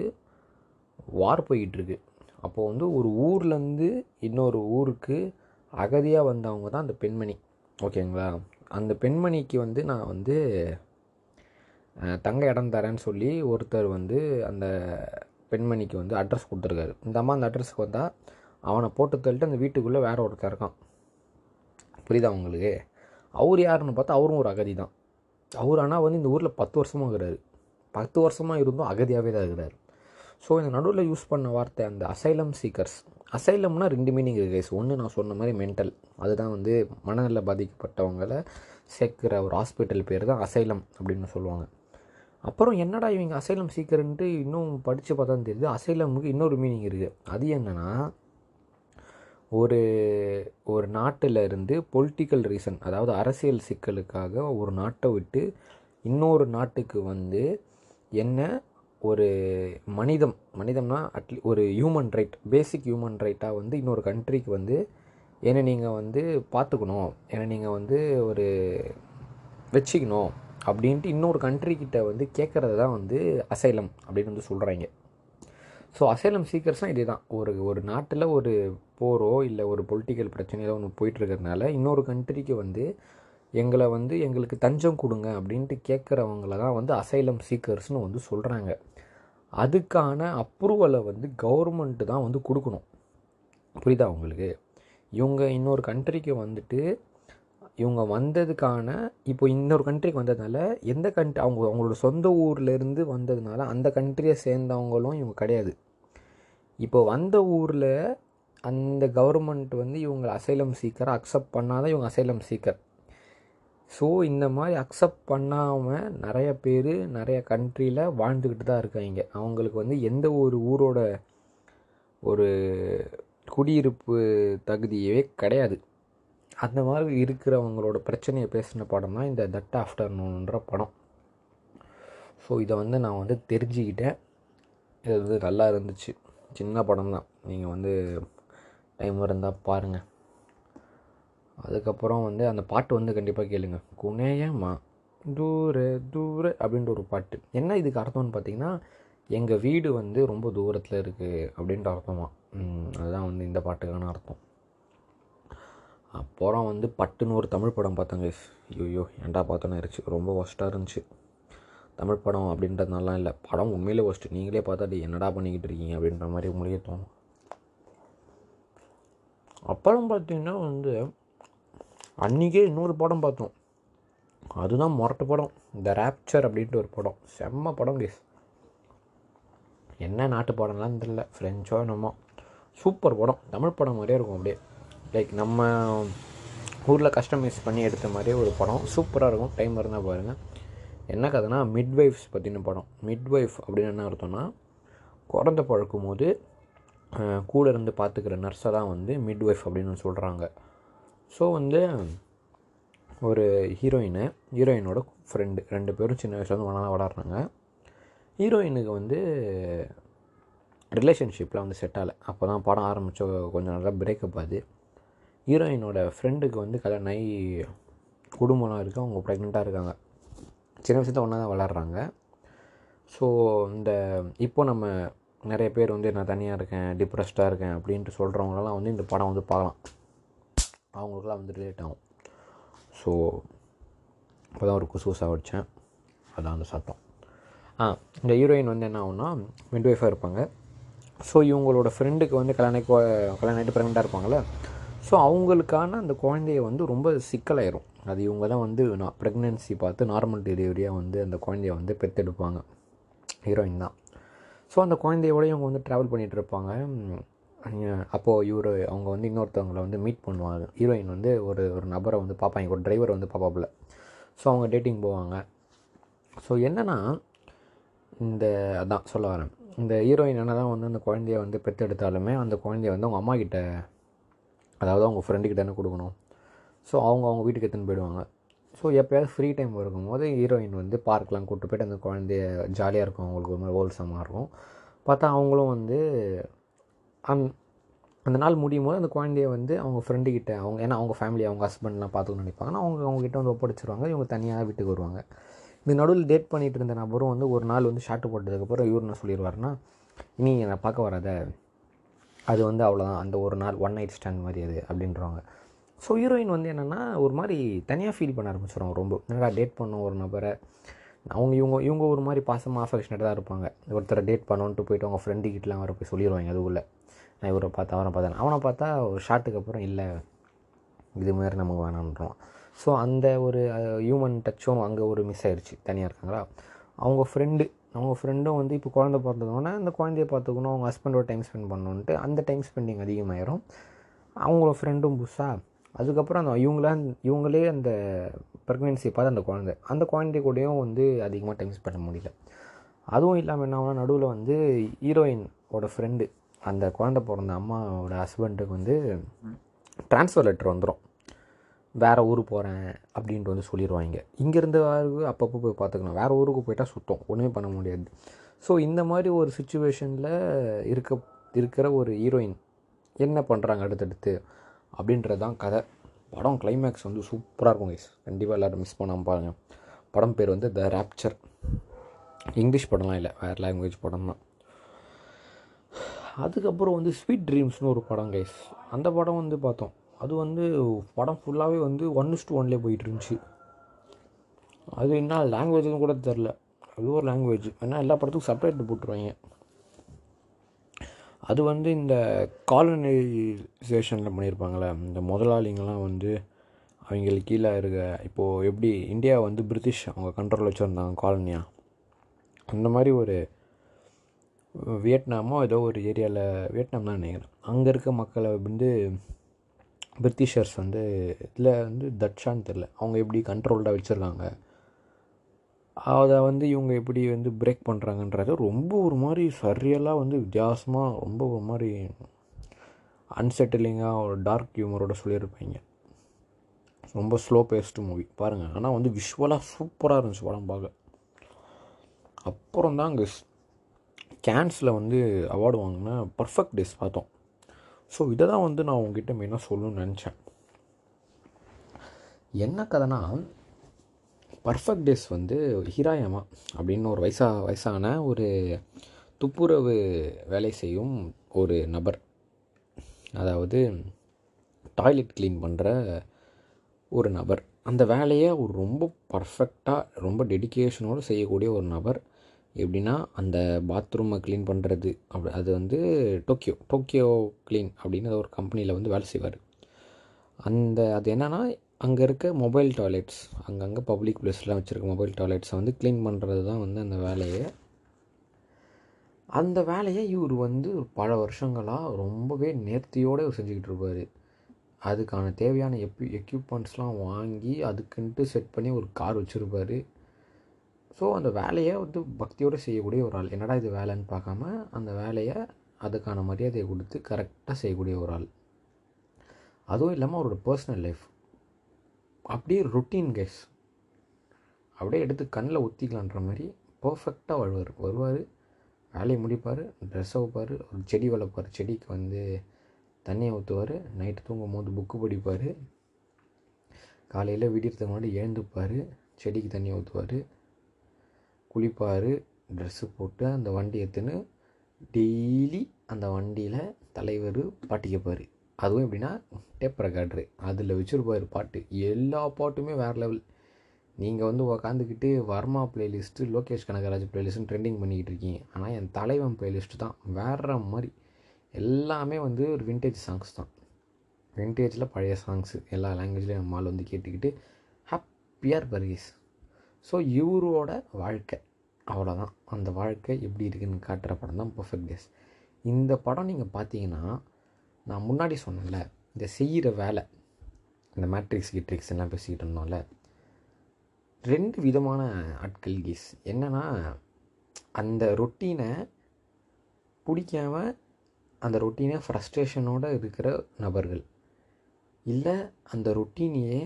வார் போயிட்டுருக்கு அப்போது வந்து ஒரு ஊர்லேருந்து இன்னொரு ஊருக்கு அகதியாக வந்தவங்க தான் அந்த பெண்மணி. ஓகேங்களா அந்த பெண்மணிக்கு வந்து நான் வந்து தங்க இடம் தரேன்னு சொல்லி ஒருத்தர் வந்து அந்த பெண்மணிக்கு வந்து அட்ரஸ் கொடுத்துருக்காரு. இந்த அம்மா அந்த அட்ரஸ்க்கு வந்தால் அவனை போட்டு தள்ளிட்டு அந்த வீட்டுக்குள்ளே வேற ஒருத்தர் இருக்கான். புரியுதா உங்களுக்கு? அவர் யாருன்னு பார்த்தா அவரும் ஒரு அகதி தான். அவர் ஆனால் வந்து இந்த ஊரில் பத்து வருஷமாக இருக்கிறாரு. பத்து வருஷமாக இருந்தும் அகதியாகவே தான் இருக்கிறாரு. ஸோ இந்த நடுவில் யூஸ் பண்ண வார்த்தை அந்த அசைலம் சீக்கர்ஸ் அசைலம்னா ரெண்டு மீனிங் இருக்குது கைஸ் ஒன்று நான் சொன்ன மாதிரி மென்டல் அதுதான் வந்து மனநல பாதிக்கப்பட்டவங்களை சேர்க்குற ஒரு ஹாஸ்பிட்டல் பேர் தான் அசைலம் அப்படின்னு சொல்லுவாங்க. அப்புறம் என்னடா இவங்க அசைலம் சீக்கர்ன்ட்டு இன்னும் படித்து பார்த்தா தெரியுது. அசைலமுக்கு இன்னொரு மீனிங் இருக்குது அது என்னன்னா ஒரு ஒரு நாட்டில் இருந்து பொலிட்டிக்கல் ரீசன் அதாவது அரசியல் சிக்கலுக்காக ஒரு நாட்டை விட்டு இன்னொரு நாட்டுக்கு வந்து என்ன ஒரு மனிதம் மனிதம்னா அட்லீ ஒரு ஹியூமன் ரைட் பேசிக் ஹியூமன் ரைட்டாக வந்து இன்னொரு கண்ட்ரிக்கு வந்து என்னை நீங்கள் வந்து பார்த்துக்கணும் என்னை நீங்கள் வந்து ஒரு வச்சுக்கணும். அப்படின்ட்டு இன்னொரு கண்ட்ரிக்கிட்ட வந்து கேட்குறது தான் வந்து அசைலம் அப்படின்னு வந்து சொல்கிறாங்க ஸோ அசைலம் சீக்கர்ஸ்லாம் இதே தான் ஒரு ஒரு நாட்டில் ஒரு போரோ இல்லை ஒரு பொலிட்டிக்கல் பிரச்சனையோ ஒன்று போயிட்டுருக்கிறதுனால இன்னொரு கண்ட்ரிக்கு வந்து எங்களை வந்து எங்களுக்கு தஞ்சம் கொடுங்க அப்படின்ட்டு கேட்குறவங்கள தான் வந்து அசைலம் சீக்கர்ஸ்னு வந்து சொல்கிறாங்க அதுக்கான அப்ரூவலை வந்து கவர்மெண்ட்டு தான் வந்து கொடுக்கணும். புரியுதா உங்களுக்கு? இவங்க இன்னொரு கண்ட்ரிக்கு வந்துட்டு இவங்க வந்ததுக்கான இப்போ இன்னொரு கண்ட்ரிக்கு வந்ததுனால எந்த கண்ட்ரி அவங்க அவங்களோட சொந்த ஊர்லேருந்து வந்ததுனால அந்த கண்ட்ரியை சேர்ந்தவங்களும் இவங்க கிடையாது. இப்போ வந்த ஊரில் அந்த கவர்மெண்ட் வந்து இவங்க அசைலம் சீக்கர் அக்செப்ட் பண்ணாதான் இவங்க அசைலம் சீக்கர் ஸோ இந்த மாதிரி அக்செப்ட் பண்ணாமல் நிறைய பேர் நிறைய கண்ட்ரியில் வாழ்ந்துக்கிட்டு தான் இருக்காங்க. அவங்களுக்கு வந்து எந்த ஒரு ஊரோட ஒரு குடியிருப்பு தகுதியவே கிடையாது. அந்த மாதிரி இருக்கிறவங்களோட பிரச்சனையை பேசின படம் தான் இந்த தட் ஆஃப்டர்நூன்ற படம். ஸோ இதை வந்து நான் வந்து தெரிஞ்சுக்கிட்டேன். இது வந்து நல்லா இருந்துச்சு. சின்ன படம் தான். நீங்கள் வந்து டைம் இருந்தால் பாருங்கள் அதுக்கப்புறம் வந்து அந்த பாட்டு வந்து கண்டிப்பாக கேளுங்க. குனேயமா தூர தூர அப்படின்ற ஒரு பாட்டு. என்ன இதுக்கு அர்த்தம்னு பார்த்தீங்கன்னா எங்கள் வீடு வந்து ரொம்ப தூரத்தில் இருக்குது அப்படின்ற அர்த்தமாக அதுதான் வந்து இந்த பாட்டுக்கான அர்த்தம். அப்புறம் வந்து பட்டுன்னு ஒரு தமிழ் படம் பார்த்தேங்க. ஐயோ ஏன்டா பார்த்தோன்னு இருந்துச்சு ரொம்ப ஒஸ்ட்டாக இருந்துச்சு. தமிழ் படம் அப்படின்றதுனாலாம் இல்லை. படம் உண்மையிலே ஒஸ்ட்டு நீங்களே பார்த்தாடி என்னடா பண்ணிக்கிட்டு இருக்கீங்க? அப்படின்ற மாதிரி உங்களுக்கே தோணும். அப்புறம் பார்த்தீங்கன்னா வந்து அன்றைக்கே இன்னொரு படம் பார்த்தோம். அதுதான் மொரட்டு படம். த ரேப்சர் அப்படின்ட்டு ஒரு படம். செம்ம படம் கேஸ் என்ன நாட்டு படம்லாம் தெரில ஃப்ரெஞ்சோ என்னமோ. சூப்பர் படம். தமிழ் படம் மாதிரியே இருக்கும் அப்படியே. லைக் நம்ம ஊரில் கஸ்டமைஸ் பண்ணி எடுத்த மாதிரியே ஒரு படம். சூப்பராக இருக்கும். டைம் இருந்தால் பாருங்கள் என்ன கதைனா மிட்வைஃப்ஸ் பற்றின படம். மிட்வைஃப் அப்படின்னு என்ன அர்த்தம்னா குழந்த பழக்கும் போது கூட இருந்து பார்த்துக்கிற நர்ஸை தான் வந்து மிட்வைஃப் அப்படின்னு சொல்கிறாங்க ஸோ வந்து ஒரு ஹீரோயினு ஹீரோயினோட ஃப்ரெண்டு ரெண்டு பேரும் சின்ன வயசுலேருந்து ஒன்றா விளாட்றாங்க ஹீரோயினுக்கு வந்து ரிலேஷன்ஷிப்பில் வந்து செட் ஆகலை. அப்போ தான் படம் ஆரம்பித்த கொஞ்சம் நல்லா பிரேக்கப் ஆகுது. ஹீரோயினோட ஃப்ரெண்டுக்கு வந்து கல்யாணம் ஆகி குடும்பம்லாம் இருக்குது அவங்க ப்ரெக்னெண்ட்டாக இருக்காங்க. சின்ன வயசுல ஒன்றா தான் விளாட்றாங்க ஸோ இந்த இப்போ நம்ம நிறைய பேர் வந்து நான் தனியாக இருக்கேன் டிப்ரெஸ்டாக இருக்கேன் அப்படின்ட்டு சொல்கிறவங்களெல்லாம் வந்து இந்த படம் வந்து பார்க்கலாம். அவங்களுக்குலாம் வந்து ரிலேட் ஆகும். ஸோ இப்போ தான் ஒரு குசுசாக வச்சேன். அதான் அந்த சத்தம். ஆ இந்த ஹீரோயின் வந்து என்ன ஆகும்னா மிட்வைஃபாக இருப்பாங்க. ஸோ இவங்களோட ஃப்ரெண்டுக்கு வந்து கல்யாணம் கல்யாணம் ஆகிட்டு ப்ரெக்னெண்ட்டாக இருப்பாங்கள்ல ஸோ அவங்களுக்கான அந்த குழந்தைய வந்து ரொம்ப சிக்கலாயிரும். அது இவங்க தான் வந்து நான் ப்ரெக்னென்சி பார்த்து நார்மல் டெலிவரியாக வந்து அந்த குழந்தைய வந்து பெற்றெடுப்பாங்க ஹீரோயின் தான். ஸோ அந்த குழந்தையோட இவங்க வந்து ட்ராவல் பண்ணிகிட்டு இருப்பாங்க. அப்போது இவர் அவங்க வந்து இன்னொருத்தவங்களை வந்து மீட் பண்ணுவாங்க. ஹீரோயின் வந்து ஒரு ஒரு நபரை வந்து பார்ப்பாங்க. ஒரு டிரைவர் வந்து பார்ப்பாப்புல. ஸோ அவங்க டேட்டிங் போவாங்க. ஸோ என்னென்னா இந்த அதான் சொல்ல வரேன். இந்த ஹீரோயின் என்ன தான் வந்து அந்த குழந்தைய வந்து பெற்றெடுத்தாலுமே அந்த குழந்தைய வந்து அவங்க அம்மா கிட்ட அதாவது அவங்க ஃப்ரெண்டு கிட்டே கொடுக்கணும்? ஸோ அவங்க அவங்க வீட்டுக்கு எடுத்துன்னு போயிடுவாங்க. ஸோ எப்போயாவது ஃப்ரீ டைம் இருக்கும்போது ஹீரோயின் வந்து பார்க்லாம் கூப்பிட்டு போய்ட்டு அந்த குழந்தைய ஜாலியாக இருக்கும். அவங்களுக்கு ஒரு மாதிரி ஹோல்சமாக இருக்கும். பார்த்தா அவங்களும் வந்து அந் அந்த நாள் முடியும் போது அந்த குழந்தைய வந்து அவங்க ஃப்ரெண்டுக்கிட்ட அவங்க ஏன்னா அவங்க ஃபேமிலி அவங்க ஹஸ்பண்ட்லாம் பார்த்துக்கணும்னு நினைப்பாங்கன்னா அவங்க அவங்ககிட்ட வந்து ஒப்படைச்சிருவாங்க. இவங்க தனியாக வீட்டுக்கு வருவாங்க. இந்த நடுவில் டேட் பண்ணிகிட்டு இருந்த நபரும் வந்து ஒரு நாள் வந்து ஷாட்டு போட்டதுக்கப்புறம் இவர் என்ன சொல்லிடுவாருன்னா இனி என்னை பார்க்க வராத. அது வந்து அவ்வளோதான் அந்த ஒரு நாள் ஒன் நைட் ஸ்டாண்ட் மாதிரி அது அப்படின்றவங்க. ஸோ ஹீரோயின் வந்து என்னென்னா ஒரு மாதிரி தனியாக ஃபீல் பண்ண ஆரம்பிச்சிடும் ரொம்ப. என்னடா டேட் பண்ணோம் ஒரு நபரை. அவங்க இவங்க இவங்க ஒரு மாதிரி பாசமாக அஃபெக்ஷனேட்டாக தான் இருப்பாங்க. ஒருத்தரை டேட் பண்ணோன்ட்டு போயிட்டு அவங்க ஃப்ரெண்டு கிட்டலாம் வர போய் சொல்லிடுவாங்க அதுக்குள்ளே நான் இவரை பார்த்தா அவனை பார்த்தேன் அவனை பார்த்தா ஒரு ஷாட்டுக்கு அப்புறம் இல்லை இது மாதிரி நமக்கு வேணான்றோம் ஸோ அந்த ஒரு ஹியூமன் டச்சும் அங்கே ஒரு மிஸ் ஆயிடுச்சு தனியாக இருக்காங்களா? அவங்க ஃப்ரெண்டு அவங்க ஃப்ரெண்டும் வந்து இப்போ குழந்தை பிறந்ததுன்னா அந்த குழந்தைய பார்த்துக்கணும் அவங்க ஹஸ்பண்டோட டைம் ஸ்பெண்ட் பண்ணணுன்ட்டு அந்த டைம் ஸ்பெண்டிங் அதிகமாயிரும். அவங்களோட ஃப்ரெண்டும் புதுசாக அதுக்கப்புறம் அந்த இவங்களே இவங்களே அந்த ப்ரெக்னென்சியை பார்த்து அந்த குழந்தை அந்த குழந்தை கூடயும் வந்து அதிகமாக டைம் ஸ்பெண்ட் பண்ண முடியல. அதுவும் இல்லாமல் என்ன ஆகும்னா நடுவில் வந்து ஹீரோயினோட ஃப்ரெண்டு அந்த குழந்தை பிறந்த அம்மாவோட ஹஸ்பண்டுக்கு வந்து ட்ரான்ஸ்ஃபர் லெட்டர் வந்துடும் வேறு ஊர் போகிறேன் அப்படின்ட்டு வந்து சொல்லிடுவாங்க இங்கேருந்து அப்பப்போ போய் பார்த்துக்கணும் வேறு ஊருக்கு போயிட்டால் சுத்தம். ஒன்றுமே பண்ண முடியாது. ஸோ இந்த மாதிரி ஒரு சுச்சுவேஷனில் இருக்க இருக்கிற ஒரு ஹீரோயின் என்ன பண்ணுறாங்க அடுத்தடுத்து அப்படின்றது தான் கதை. படம் கிளைமேக்ஸ் வந்து சூப்பராக இருக்கும் கைஸ் கண்டிப்பாக எல்லோரும் மிஸ் பண்ணாமல் பாருங்கள் படம் பேர் வந்து த ரேப்சர் இங்கிலீஷ் படம்லாம் இல்லை. வேறு லாங்குவேஜ் படம் தான். அதுக்கப்புறம் வந்து ஸ்வீட் ட்ரீம்ஸ்னு ஒரு படம் கைஸ் அந்த படம் வந்து பார்த்தோம். அது வந்து படம் ஃபுல்லாகவே வந்து ஒன் டு ஒன்லேயே போயிட்டு இருந்துச்சு அது என்ன லாங்குவேஜ்னு கூட தெரில. அது ஒரு லாங்குவேஜ் ஏன்னா எல்லா படத்துக்கும் செப்பரேட் போட்டுருவாங்க. அது வந்து இந்த காலனைசேஷனில் பண்ணியிருப்பாங்களே இந்த முதலாளிங்கள்லாம் வந்து அவங்களுக்கு கீழே இருக்க இப்போது எப்படி இந்தியா வந்து பிரிட்டிஷ் அவங்க கண்ட்ரோல் வச்சுருந்தாங்க காலனியாக அந்த மாதிரி ஒரு வியட்நாமோ ஏதோ ஒரு ஏரியாவில் வியட்நாம் தான் நினைக்கிறேன். அங்கே இருக்க மக்களை வந்து பிரிட்டிஷர்ஸ் வந்து இதில் வந்து தட்சான்னு தெரில. அவங்க எப்படி கண்ட்ரோல்டாக வச்சுருக்காங்க. அதை வந்து இவங்க எப்படி வந்து பிரேக் பண்ணுறாங்கன்றது ரொம்ப ஒரு மாதிரி சரியலாக வந்து வித்தியாசமாக ரொம்ப ஒரு மாதிரி அன்செட்டிலிங்காக ஒரு டார்க் ஹியூமரோட சொல்லியிருப்பாங்க. ரொம்ப ஸ்லோ பேஸ்டு மூவி பாருங்கள் ஆனால் வந்து விஷுவலாக சூப்பராக இருந்துச்சு படம் பார்க்க. அப்புறம் தான் அங்கே கேன்ஸில் வந்து அவார்டு வாங்கினா பர்ஃபெக்ட் டேஸ் பார்த்தோம். ஸோ இதை தான் வந்து நான் உங்ககிட்ட மெயினாக சொல்லணும்னு நினச்சேன். என்ன கதைனா பர்ஃபெக்ட் டேஸ் வந்து ஹிராயமா அப்படின்னு ஒரு வயசா வயசான ஒரு துப்புரவு வேலை செய்யும் ஒரு நபர். அதாவது டாய்லெட் க்ளீன் பண்ணுற ஒரு நபர். அந்த வேலையை ஒரு ரொம்ப பர்ஃபெக்டாக ரொம்ப டெடிக்கேஷனோடு செய்யக்கூடிய ஒரு நபர். எப்படின்னா அந்த பாத்ரூமை க்ளீன் பண்ணுறது அப்படி அது வந்து டோக்கியோ டோக்கியோ க்ளீன் அப்படின்னு ஒரு கம்பெனியில் வந்து வேலை செய்வார். அந்த அது என்னென்னா அங்கே இருக்க மொபைல் டாய்லெட்ஸ் அங்கங்கே பப்ளிக் பிளேஸ்லாம் வச்சுருக்க மொபைல் டாய்லெட்ஸை வந்து க்ளீன் பண்ணுறது தான் வந்து அந்த வேலையை. அந்த வேலையை இவர் வந்து பல வருஷங்களாக ரொம்பவே நேர்த்தியோடு இவர் செஞ்சுக்கிட்டு இருப்பார். அதுக்கான தேவையான எக்யூ எக்யூப்மெண்ட்ஸ்லாம் வாங்கி அதுக்குன்ட்டு செட் பண்ணி ஒரு கார் வச்சுருப்பார். ஸோ அந்த வேலையை வந்து பக்தியோடு செய்யக்கூடிய ஒரு ஆள். என்னடா இது வேலைன்னு பார்க்காம அந்த வேலையை அதுக்கான மரியாதையை கொடுத்து கரெக்டாக செய்யக்கூடிய ஒரு ஆள். அதுவும் இல்லாமல் அவரோட பர்சனல் லைஃப் அப்படியே ரொட்டீன் கேஸ் அப்படியே எடுத்து கண்ணில் ஊற்றிக்கலான்ற மாதிரி பர்ஃபெக்டாக வருவார். வருவார் வேலையை முடிப்பார் ட்ரெஸ்ஸை வைப்பார் ஒரு செடி வளர்ப்பார். செடிக்கு வந்து தண்ணியை ஊற்றுவார் நைட்டு தூங்கும் போது புக்கு படிப்பார். காலையில் விடியறதுக்கு முன்னாடி எழுந்துப்பார் செடிக்கு தண்ணி ஊற்றுவார் குளிப்பார் ட்ரெஸ்ஸு போட்டு அந்த வண்டி எடுத்துன்னு டெய்லி அந்த வண்டியில் தலைவர் பாட்டு கேட்பார் அதுவும் எப்படின்னா டேப் ரெக்கார்டரு அதில் வச்சுருப்பார் பாட்டு. எல்லா பாட்டுமே வேறு லெவல் நீங்கள் வந்து உக்காந்துக்கிட்டு வர்மா பிளேலிஸ்ட்டு லோகேஷ் கனகராஜ் பிளேலிஸ்ட்னு ட்ரெண்டிங் பண்ணிக்கிட்டு இருக்கீங்க. ஆனால் என் தலைவன் பிளேலிஸ்ட்டு தான் வேறு மாதிரி. எல்லாமே வந்து ஒரு வின்டேஜ் சாங்ஸ் தான். வின்டேஜில் பழைய சாங்ஸு எல்லா லாங்குவேஜ்லேயும் நம்மளால் வந்து கேட்டுக்கிட்டு ஹாப்பியாக இருப்பார் கேஸ் ஸோ இவரோட வாழ்க்கை. அவ்வளோதான் அந்த வாழ்க்கை எப்படி இருக்குதுன்னு காட்டுற படம் தான் பர்ஃபெக்ட் கேஸ் இந்த படம் நீங்கள் பார்த்தீங்கன்னா நான் முன்னாடி சொன்னேன்ல இந்த செய்கிற வேலை இந்த மேட்ரிக்ஸ் கிட்ரிக்ஸ் எல்லாம் பேசிக்கிட்டு இருந்தோம்ல ரெண்டு விதமான ஆட்கள் கேஸ் என்னென்னா அந்த ரொட்டீனை பிடிக்காம அந்த ரொட்டீனை ஃப்ரஸ்ட்ரேஷனோடு இருக்கிற நபர்கள். இல்லை அந்த ரொட்டீனையே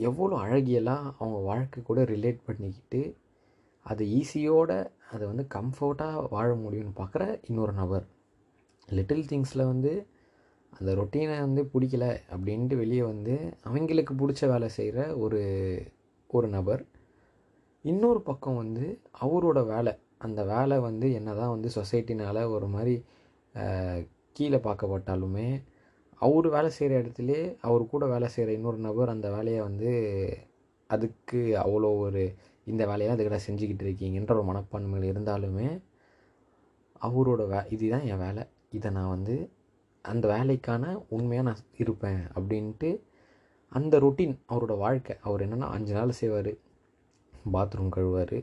எவ்வளோ அழகியெல்லாம் அவங்க வாழ்க்கை கூட ரிலேட் பண்ணிக்கிட்டு அது ஈஸியோட அதை வந்து கம்ஃபர்ட்டாக வாழ முடியும்னு பார்க்குற இன்னொரு நபர். லிட்டில் திங்ஸில் வந்து அந்த ரொட்டீனை வந்து பிடிக்கல அப்படின்ட்டு வெளியே வந்து அவங்களுக்கு பிடிச்ச வேலை செய்கிற ஒரு ஒரு நபர். இன்னொரு பக்கம் வந்து அவரோட வேலை அந்த வேலை வந்து என்ன தான் வந்து சொசைட்டினால் ஒரு மாதிரி கீழே பார்க்கப்பட்டாலுமே அவர் வேலை செய்கிற இடத்துலே அவர் கூட வேலை செய்கிற இன்னொரு நபர் அந்த வேலையை வந்து அதுக்கு அவ்வளோ ஒரு இந்த வேலையை அதுக்கிட்ட செஞ்சுக்கிட்டு இருக்கீங்கன்ற ஒரு மனப்பான்மைகள் இருந்தாலுமே அவரோட வே இதுதான் என் வேலை. இதை நான் வந்து அந்த வேலைக்கான உண்மையாக நான் இருப்பேன் அப்படின்ட்டு அந்த ரொட்டீன் அவரோட வாழ்க்கை. அவர் என்னென்னா அஞ்சு நாள் செய்வார். பாத்ரூம் கழுவார்.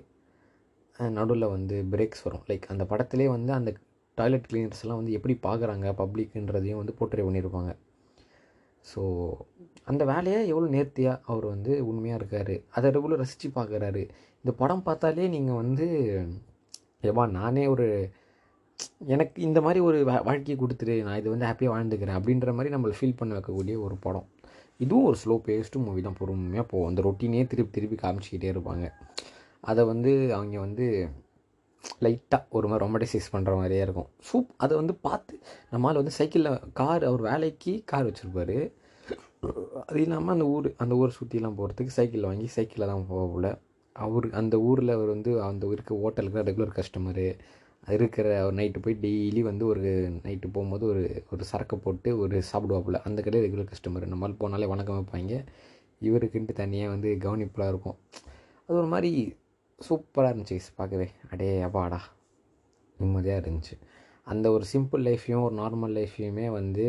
நடுவில் வந்து பிரேக்ஸ் வரும். லைக் அந்த படத்துலேயே வந்து அந்த டாய்லெட் கிளீனர்ஸ்லாம் வந்து எப்படி பார்க்குறாங்க பப்ளிக்ன்றதையும் வந்து போர்ட்ரே பண்ணியிருப்பாங்க. ஸோ அந்த வேலையை எவ்வளோ நேர்த்தியாக அவர் வந்து உண்மையாக இருக்கார் அதை எவ்வளோ ரசித்து பார்க்குறாரு இந்த படம் பார்த்தாலே நீங்கள் வந்து ஏவா நானே ஒரு எனக்கு இந்த மாதிரி ஒரு வா வாழ்க்கையை கொடுத்துரு நான் இது வந்து ஹாப்பியாக வாழ்ந்துக்கிறேன் அப்படின்ற மாதிரி நம்மளை ஃபீல் பண்ண வைக்கக்கூடிய ஒரு படம். இதுவும் ஒரு ஸ்லோ பேஸ்டு மூவி தான் பொறுமையாக போகும் அந்த ரொட்டீனே திருப்பி திருப்பி காமிச்சிக்கிட்டே இருப்பாங்க. அதை வந்து அவங்க வந்து லைட்டாக ஒரு மாதிரி ரொமடைசைஸ் பண்ணுற மாதிரியே இருக்கும். சூப் அதை வந்து பார்த்து நம்மளால் வந்து சைக்கிளில் கார் அவர் வேலைக்கு கார் வச்சுருப்பார். அது இல்லாமல் அந்த ஊர் அந்த ஊரை சுற்றிலாம் போகிறதுக்கு சைக்கிளில் வாங்கி சைக்கிளில் தான் போகல அவர் அந்த ஊரில் அவர் வந்து அந்த இருக்க ஹோட்டலுக்கு ரெகுலர் கஸ்டமரு இருக்கிற ஒரு நைட்டு போய் டெய்லி வந்து ஒரு நைட்டு போகும்போது ஒரு ஒரு சரக்கை போட்டு ஒரு சாப்பிடுவாப்புல. அந்த கடை ரெகுலர் கஸ்டமர் நம்மளால் போனாலே வணக்கம் வைப்பாங்க. இவருக்குன்ட்டு தனியாக வந்து கவனிப்பெலாம் இருக்கும். அது ஒரு மாதிரி சூப்பராக இருந்துச்சு பார்க்கவே. அடே அப்பாடா. நிம்மதியாக இருந்துச்சு. அந்த ஒரு சிம்பிள் லைஃப்பையும் ஒரு நார்மல் லைஃப்பையுமே வந்து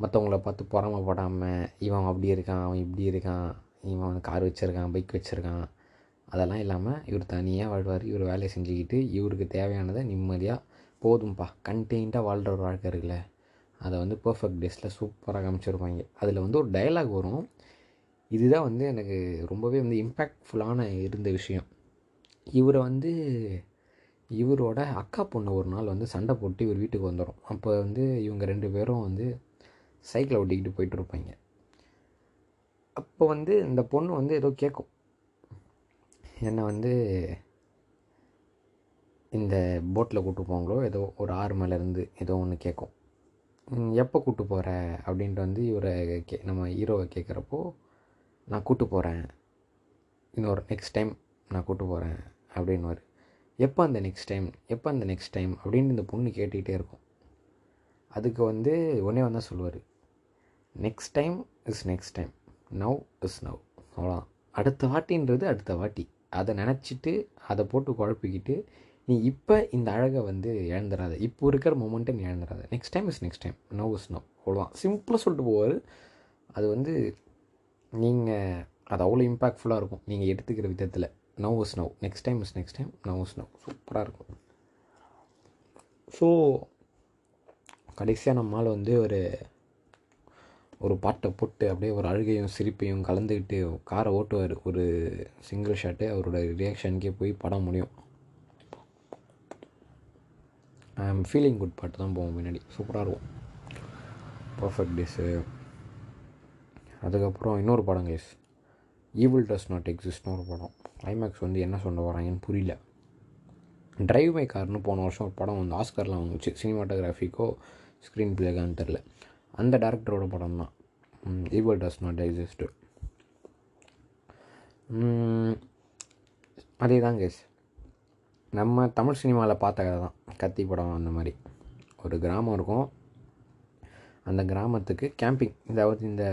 மற்றவங்கள பார்த்து பொறாமப்படாமல் இவன் அப்படி இருக்கான் அவன் இப்படி இருக்கான் இவன் வந்து கார் வச்சுருக்கான் பைக் வச்சுருக்கான். அதெல்லாம் இல்லாமல் இவர் தனியாக வாழ்வார் இவர் வேலையை செஞ்சுக்கிட்டு இவருக்கு தேவையானதை நிம்மதியாக போதும்பா. கண்டெய்ன்ட்டாக வாழ்கிற ஒரு வாழ்க்கை இருக்குல்ல. அதை வந்து பர்ஃபெக்ட் டேஸில் சூப்பராக காமிச்சிருப்பாங்க. அதில் வந்து ஒரு டைலாக் வரும். இதுதான் வந்து எனக்கு ரொம்பவே வந்து இம்பேக்ட்ஃபுல்லான இருந்த விஷயம். இவரை வந்து இவரோட அக்கா பொண்ணு ஒரு நாள் வந்து சண்டை போட்டு இவர் வீட்டுக்கு வந்துடும் அப்போ வந்து இவங்க ரெண்டு பேரும் வந்து சைக்கிளை ஓட்டிக்கிட்டு போயிட்டுருப்பாங்க அப்போ வந்து இந்த பொண்ணு வந்து ஏதோ கேட்கும் என்னை வந்து இந்த போட்டில் கூப்பிட்டு போங்களோ ஏதோ ஒரு ஆறு மேலேருந்து ஏதோ ஒன்று கேட்கும் எப்போ கூட்டு போகிற அப்படின்ட்டு வந்து இவரை கே நம்ம ஹீரோவை கேட்குறப்போ நான் கூப்பிட்டு போகிறேன் இன்னொரு நெக்ஸ்ட் டைம் நான் கூப்பிட்டு போகிறேன் அப்படின்வார் எப்போ அந்த நெக்ஸ்ட் டைம் எப்போ அந்த நெக்ஸ்ட் டைம் அப்படின்னு இந்த பொண்ணு கேட்டுக்கிட்டே இருக்கும். அதுக்கு வந்து உடனே வந்தால் சொல்லுவார். Next time is next time now is now அவ்வளோதான் அடுத்த வாட்டின்றது அடுத்த வாட்டி. அதை நினச்சிட்டு அதை போட்டு குழப்பிக்கிட்டு நீ இப்போ இந்த அழகை வந்து இழந்துடாத இப்போ இருக்கிற மொமெண்ட்டை நீ இழந்துடாத next time is next time now is now அவ்வளோதான் சிம்பிளாக சொல்லிட்டு போவார். அது வந்து நீங்கள் அது அவ்வளோ இம்பேக்ட்ஃபுல்லாக இருக்கும். நீங்கள் எடுத்துக்கிற விதத்தில். Now is now next time is next time now is now சூப்பராக இருக்கும். ஸோ கடைசியாக நம்மால் வந்து ஒரு ஒரு பாட்டை போட்டு அப்படியே ஒரு அழுகையும் சிரிப்பையும் கலந்துக்கிட்டு காரை ஓட்டுவார். ஒரு சிங்கிள் ஷாட்டு அவரோட ரியாக்ஷனுக்கே போய் படம் முடியும். ஐ எம் ஃபீலிங் குட் பாட்டு தான் போவோம் முன்னாடி. சூப்பராக இருக்கும். பர்ஃபெக்ட் டேஸு அதுக்கப்புறம் இன்னொரு படம் கேஸ் ஈவில் டஸ் நாட் எக்ஸிஸ்ட்னு ஒரு படம். ஐமேக்ஸ் வந்து என்ன சொல்ல வராங்கன்னு புரியல. ட்ரைவ் மை கார்னு போன வருஷம் ஒரு படம் வந்து ஆஸ்கர்லாம் வந்துச்சு. சினிமாட்டோகிராஃபிக்கோ ஸ்க்ரீன் பிளேக்கான்னு தெரில அந்த டேரக்டரோட படம் தான். ஈவில் டஸ் நாட் எக்ஸிஸ்ட் அதே தான் கேஸ் நம்ம தமிழ் சினிமாவில் பார்த்த கதை தான் கத்தி படம் அந்த மாதிரி. ஒரு கிராமம் இருக்கும். அந்த கிராமத்துக்கு கேம்பிங் அதாவது இந்த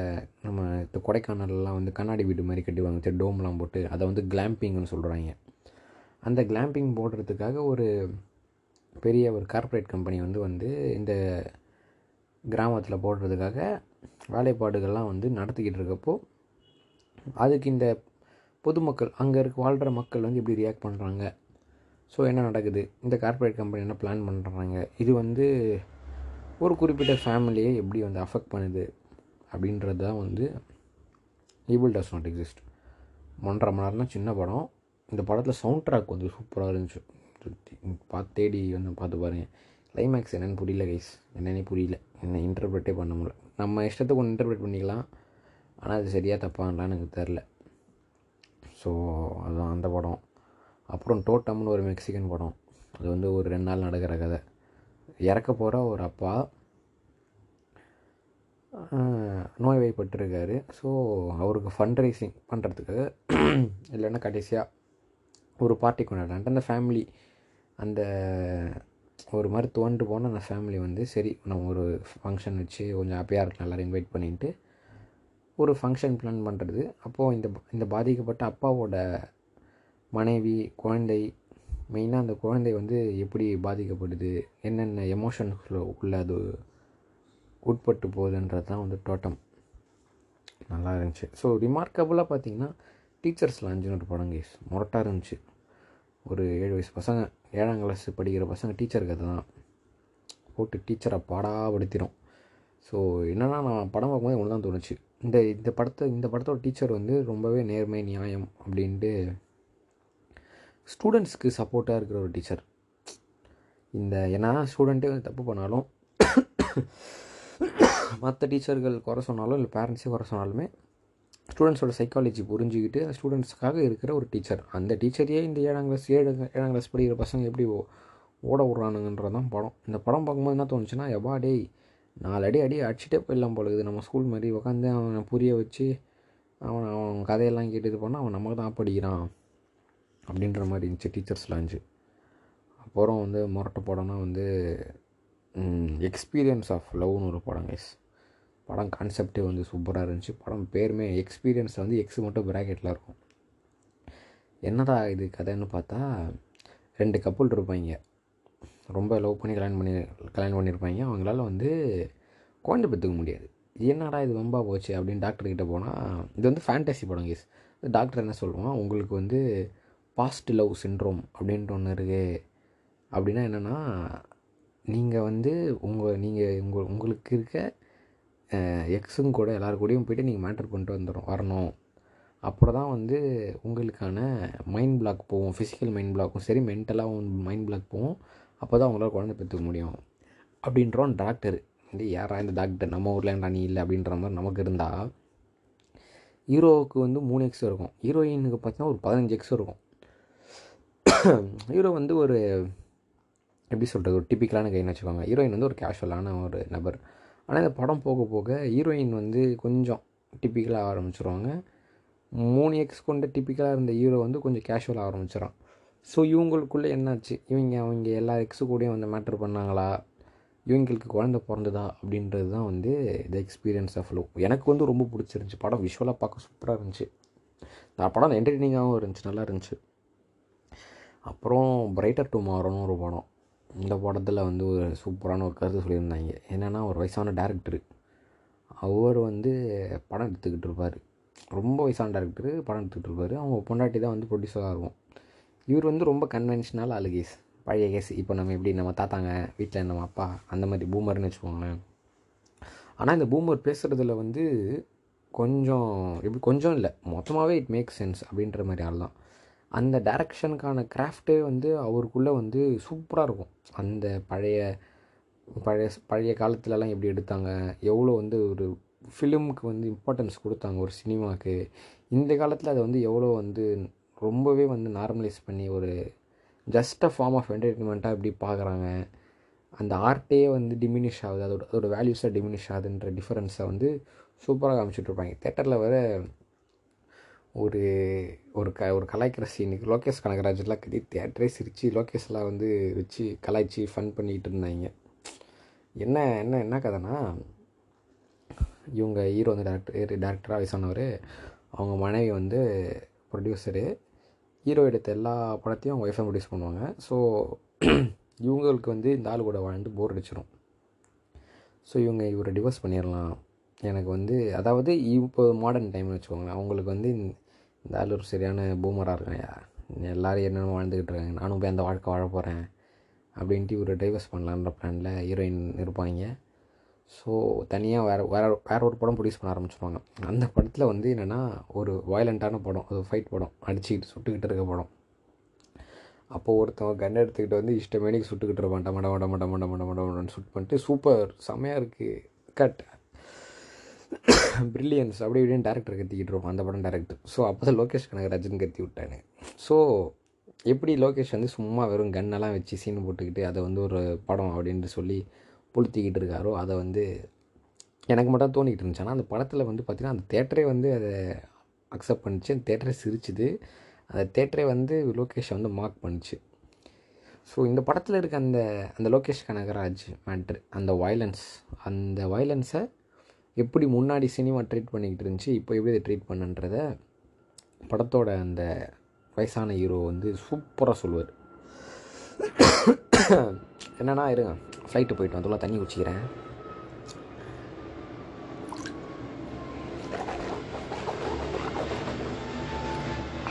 நம்ம இந்த கொடைக்கானல்லாம் வந்து கண்ணாடி வீடு மாதிரி கட்டுவாங்க சரி டோம்லாம் போட்டு அதை வந்து கிளாம்பிங்னு சொல்கிறாங்க அந்த கிளாம்பிங் போடுறதுக்காக ஒரு பெரிய ஒரு கார்ப்பரேட் கம்பெனி வந்து வந்து இந்த கிராமத்தில் போடுறதுக்காக வேலைப்பாடுகள்லாம் வந்து நடத்திக்கிட்டு இருக்கப்போ அதுக்கு இந்த பொதுமக்கள் அங்கே இருக்க வாழ்கிற மக்கள் வந்து எப்படி ரியாக்ட் பண்ணுறாங்க ஸோ என்ன நடக்குது? இந்த கார்ப்பரேட் கம்பெனி என்ன பிளான் பண்ணுறாங்க இது வந்து ஒரு குறிப்பிட்ட ஃபேமிலியை எப்படி வந்து அஃபெக்ட் பண்ணுது அப்படின்றது தான் வந்து ஈபிள் டஸ் நாட் எக்ஸிஸ்ட் ஒன்றரை மணி நேரம் தான் சின்ன படம். இந்த படத்தில் சவுண்ட் ட்ராக் வந்து சூப்பராக இருந்துச்சு. பார்த்து தேடி வந்து பார்த்து பாருங்கள் கிளைமேக்ஸ் என்னென்னு புரியல கைஸ் என்னென்னே புரியல. என்ன இன்டர்பிரட்டே பண்ண முடியல. நம்ம இஷ்டத்துக்கு ஒன்று இன்டர்பிரேட் பண்ணிக்கலாம். ஆனால் அது சரியாக தப்பான்லாம் எனக்கு தெரில ஸோ அதுதான் அந்த படம். அப்புறம் டோட்டம்னு ஒரு மெக்சிகன் படம். அது வந்து ஒரு ரெண்டு நாள் நடக்கிற கதை. இறக்க போகிற ஒரு அப்பா நோய்வாய்ப்பட்டிருக்காரு. ஸோ அவருக்கு ஃபண்ட் ரைசிங் பண்ணுறதுக்கு இல்லைன்னா கடைசியாக ஒரு பார்ட்டி கொண்டாடலான்ட்டு அந்த ஃபேமிலி அந்த ஒரு மாதிரி தோண்டு போன அந்த ஃபேமிலி வந்து சரி நம்ம ஒரு ஃபங்க்ஷன் வச்சு கொஞ்சம் ஹாப்பியாக இருக்கலாம் எல்லோரும் இன்வைட் பண்ணிட்டு ஒரு ஃபங்க்ஷன் பிளான் பண்ணுறது அப்போது இந்த இந்த பாதிக்கப்பட்ட அப்பாவோட மனைவி குழந்தை மெயினாக அந்த குழந்தை வந்து எப்படி பாதிக்கப்படுது என்னென்ன எமோஷன்ஸில் உள்ள அது உட்பட்டு போகுதுன்றது தான் வந்து டோட்டம் நல்லா இருந்துச்சு. ஸோ ரிமார்க்கபுளாக பார்த்தீங்கன்னா டீச்சர்ஸ் லாஞ்சுன்னு ஒரு படம் கேஸ் மொரட்டாக இருந்துச்சு. ஒரு ஏழு வயசு பசங்க ஏழாம் கிளாஸ் படிக்கிற பசங்க டீச்சர் கதை தான் போட்டு டீச்சரை பாடாப்படுத்திடும் ஸோ என்னென்னா நான் படம் பார்க்கும்போது ஒன்று தான் தோணுச்சு. இந்த இந்த படத்தை இந்த படத்தோட டீச்சர் வந்து ரொம்பவே நேர்மை நியாயம் அப்படின்ட்டு ஸ்டூடெண்ட்ஸ்க்கு சப்போர்ட்டாக இருக்கிற ஒரு டீச்சர் இந்த என்ன ஸ்டூடெண்ட்டே தப்பு பண்ணாலும் மற்ற டீச்சர்கள் குறை சொன்னாலும் இல்லை பேரண்ட்ஸே குறை சொன்னாலுமே ஸ்டூடெண்ட்ஸோட சைக்காலஜி புரிஞ்சுக்கிட்டு ஸ்டூடெண்ட்ஸ்க்காக இருக்கிற ஒரு டீச்சர் அந்த டீச்சரையே இந்த ஏழாம் கிளாஸ் ஏழு ஏழாம் கிளாஸ் படிக்கிற பசங்க எப்படி ஓட விட்றானுங்கன்றது தான் படம். இந்த படம் பார்க்கும்போது என்ன தோணுச்சுன்னா எவா டேய் நாலு அடி அடி அடிச்சுட்டே போயிடலாம் போல இது நம்ம ஸ்கூல் மாதிரி உட்காந்து அவனை புரிய வச்சு அவன் அவன் கதையெல்லாம் கேட்டு இது பண்ணால் அவன் நமக்கு தான் படிக்கிறான். அப்படின்ற மாதிரி இருந்துச்சு டீச்சர்ஸ் இருந்துச்சு. அப்புறம் வந்து முரட்டை படம்னா வந்து எக்ஸ்பீரியன்ஸ் ஆஃப் லவ்னு ஒரு படம் கைஸ் படம் கான்செப்டே வந்து சூப்பராக இருந்துச்சு. படம் பேருமே எக்ஸ்பீரியன்ஸ் வந்து எக்ஸ் மட்டும் ப்ராக்கெட்டில் இருக்கும். என்னடா இது கதைன்னு பார்த்தா ரெண்டு கப்புள் இருப்பாங்க ரொம்ப லவ் பண்ணி கல்யாணம் பண்ணி கல்யாணம் பண்ணியிருப்பாங்க அவங்களால வந்து குழந்தை பெற்றுக்க முடியாது. என்னடா இது வம்பா போச்சு அப்படின்னு டாக்டர்கிட்ட போனால் இது வந்து ஃபேண்டசி படம் கேஸ் டாக்டர் என்ன சொல்லுவான்? உங்களுக்கு வந்து பாஸ்ட் லவ் சின்ரோம் அப்படின்ட்டு ஒன்று இருக்குது அப்படின்னா என்னென்னா நீங்கள் வந்து உங்கள் நீங்கள் உங்கள் உங்களுக்கு இருக்க எக்ஸும் கூட எல்லோரு கூடயும் போய்ட்டு நீங்கள் மேட்டர் பண்ணிட்டு வந்துடும் வரணும். அப்புறம் தான் வந்து உங்களுக்கான மைண்ட் பிளாக் போகும் ஃபிசிக்கல் மைண்ட் பிளாக்கும் சரி மென்டலாகவும் மைண்ட் பிளாக் போகும். அப்போ தான் உங்களால் குழந்தை பெற்றுக்க முடியும். அப்படின்றோம் டாக்டர் வந்து யாரா இந்த டாக்டர் நம்ம ஊரில் ஏன்டா நீ இல்லை? அப்படின்ற மாதிரி நமக்கு இருந்தால் ஹீரோவுக்கு வந்து மூணு எக்ஸ் இருக்கும். ஹீரோயினுக்கு பார்த்தீங்கன்னா ஒரு பதினஞ்சு எக்ஸ் இருக்கும். (coughs) ஹீரோ வந்து ஒரு எப்படி சொல்கிறது ஒரு டிப்பிக்கலான கைன்னு வச்சுக்கோங்க. ஹீரோயின் வந்து ஒரு கேஷுவலான ஒரு நபர். ஆனால் இந்த படம் போக போக ஹீரோயின் வந்து கொஞ்சம் டிப்பிக்கலாக ஆரம்பிச்சிருவாங்க. மூணு எக்ஸ் கொண்ட டிப்பிக்கலாக இருந்த ஹீரோ வந்து கொஞ்சம் கேஷுவலாக ஆரம்பிச்சிடறான் ஸோ இவங்களுக்குள்ளே என்னாச்சு? இவங்க அவங்க எல்லா எக்ஸு கூடயும் வந்து மேட்ரு பண்ணாங்களா? இவங்களுக்கு குழந்தை பிறந்ததா? அப்படின்றது தான் வந்து த எக்ஸ்பீரியன்ஸ் ஆஃப் லவ் எனக்கு வந்து ரொம்ப பிடிச்சிருந்துச்சி. படம் விஷுவலாக பார்க்க சூப்பராக இருந்துச்சு. நான் படம் என்டர்டெய்னிங்காகவும் இருந்துச்சு. நல்லா இருந்துச்சு. அப்புறம் பிரைட்டர் டுமாரோன்னு ஒரு படம். இந்த படத்தில் வந்து ஒரு சூப்பரான ஒரு கருத்து சொல்லியிருந்தாங்க. என்னென்னா ஒரு வயசான டேரக்டரு அவர் வந்து படம் எடுத்துக்கிட்டு இருப்பார். ரொம்ப வயசான டேரக்டர் படம் எடுத்துக்கிட்டு இருப்பார். அவங்க பொண்டாட்டி தான் வந்து ப்ரொடியூசராக இருக்கும். இவர் வந்து ரொம்ப கன்வென்ஷனல் அழுகேஸ் பழைய கேஸ் இப்போ நம்ம எப்படி நம்ம தாத்தாங்க வீட்டில் நம்ம அப்பா அந்த மாதிரி பூமர்னு வச்சுக்கோங்களேன். ஆனால் இந்த பூமர் பேசுகிறதுல வந்து கொஞ்சம் எப்படி கொஞ்சம் இல்லை. மொத்தமாகவே இட் மேக் சென்ஸ் அப்படின்ற மாதிரி ஆள் தான். அந்த டைரக்ஷனுக்கான கிராஃப்டே வந்து அவருக்குள்ளே வந்து சூப்பராக இருக்கும். அந்த பழைய பழைய பழைய காலத்துலலாம் எப்படி எடுத்தாங்க எவ்வளோ வந்து ஒரு ஃபிலிமுக்கு வந்து இம்பார்ட்டன்ஸ் கொடுத்தாங்க ஒரு சினிமாவுக்கு இந்த காலத்தில் அதை வந்து எவ்வளோ வந்து ரொம்பவே வந்து நார்மலைஸ் பண்ணி ஒரு ஜஸ்ட் அ ஃபார்ம் ஆஃப் என்டர்டெயின்மெண்ட்டாக எப்படி பார்க்குறாங்க அந்த ஆர்ட்டே வந்து டிமினிஷ் ஆகுது. அதோட அதோட வேல்யூஸாக டிமினிஷ் ஆகுதுன்ற டிஃப்ரென்ஸை வந்து சூப்பராக காமிச்சிட்ருப்பாங்க தேட்டரில் வர ஒரு ஒரு க ஒரு கலாய்க்கிற சீனுக்கு லோகேஷ் கனகராஜெலாம் கட்டி தேட்டரே சிரித்து லோகேஷ்லாம் வந்து வச்சு கலாய்ச்சி ஃபன் பண்ணிக்கிட்டு இருந்தாங்க. என்ன என்ன என்ன கதைனா இவங்க ஹீரோ வந்து டேரக்டர் டேரக்டராக வயசானவர் அவங்க மனைவி வந்து ப்ரொடியூசரு ஹீரோ எடுத்த எல்லா படத்தையும் அவங்க ஒய்ஃபை ப்ரொடியூஸ் பண்ணுவாங்க. ஸோ (clears throat) இவங்களுக்கு வந்து இந்த ஆள் கூட வாழ்ந்து போர் அடிச்சிடும் ஸோ இவங்க இவரை டிவோர்ஸ் பண்ணிடலாம் எனக்கு வந்து அதாவது இப்போ மாடர்ன் டைம்னு வச்சுக்கோங்க அவங்களுக்கு வந்து இந்த ஆள் ஒரு சரியான பூமராக இருக்காங்க எல்லோரும் என்னென்ன வாழ்ந்துக்கிட்டு இருக்காங்க நானும் போய் அந்த வாழ்க்கை வாழ போகிறேன் அப்படின்ட்டு ஒரு டைவர்ஸ் பண்ணலான்ற பிளானில் ஹீரோயின் இருப்பாங்க ஸோ தனியாக வேறு வேறு வேறு ஒரு படம் ப்ரொடியூஸ் பண்ண ஆரம்பிச்சிருவாங்க அந்த படத்தில் வந்து என்னென்னா ஒரு வயலண்ட்டான படம் அது ஃபைட் படம் அடிச்சுக்கிட்டு சுட்டுக்கிட்டு இருக்க படம் அப்போது ஒருத்தவங்க கன் எடுத்துக்கிட்டு வந்து இஷ்டமேனிக்கு சுட்டுக்கிட்டு இருப்பான் டமட மட மட மட மட மட சுட் பண்ணிட்டு சூப்பர் செம்மையாக இருக்குது கட் பிரில்லியன்ஸ் அப்படி இப்படின்னு டேரக்டர் கத்திக்கிட்டு இருப்போம் அந்த படம் டேரக்டர் ஸோ அப்போ தான் லோகேஷ் கனகராஜன் கத்தி விட்டானு. ஸோ எப்படி லோகேஷ் வந்து சும்மா வெறும் கன்னெல்லாம் வச்சு சீன் போட்டுக்கிட்டு அதை வந்து ஒரு படம் அப்படின்ட்டு சொல்லி புளுத்திக்கிட்டு இருக்காரோ அதை வந்து எனக்கு மட்டும் தோணிக்கிட்டு இருந்துச்சு. ஆனால் அந்த படத்தில் வந்து பார்த்திங்கன்னா அந்த தேட்டரே வந்து அதை அக்செப்ட் பண்ணிச்சு. அந்த தேட்டரே சிரிச்சுது. அந்த தேட்டரே வந்து லோகேஷை வந்து மார்க் பண்ணிச்சு. ஸோ இந்த படத்தில் இருக்க அந்த அந்த லோகேஷ் கனகராஜ் மேட்ரு அந்த வயலன்ஸ் அந்த வயலன்ஸை எப்படி முன்னாடி சினிமா ட்ரீட் பண்ணிக்கிட்டு இருந்துச்சு இப்போ எப்படி அதை ட்ரீட் பண்ணுன்றத படத்தோட அந்த வயசான ஹீரோ வந்து சூப்பராக சொல்லுவார். என்னென்னா இருங்க ஃப்ளைட்டு போயிட்டு வந்துள்ள தண்ணி குடிச்சிக்கிறேன்.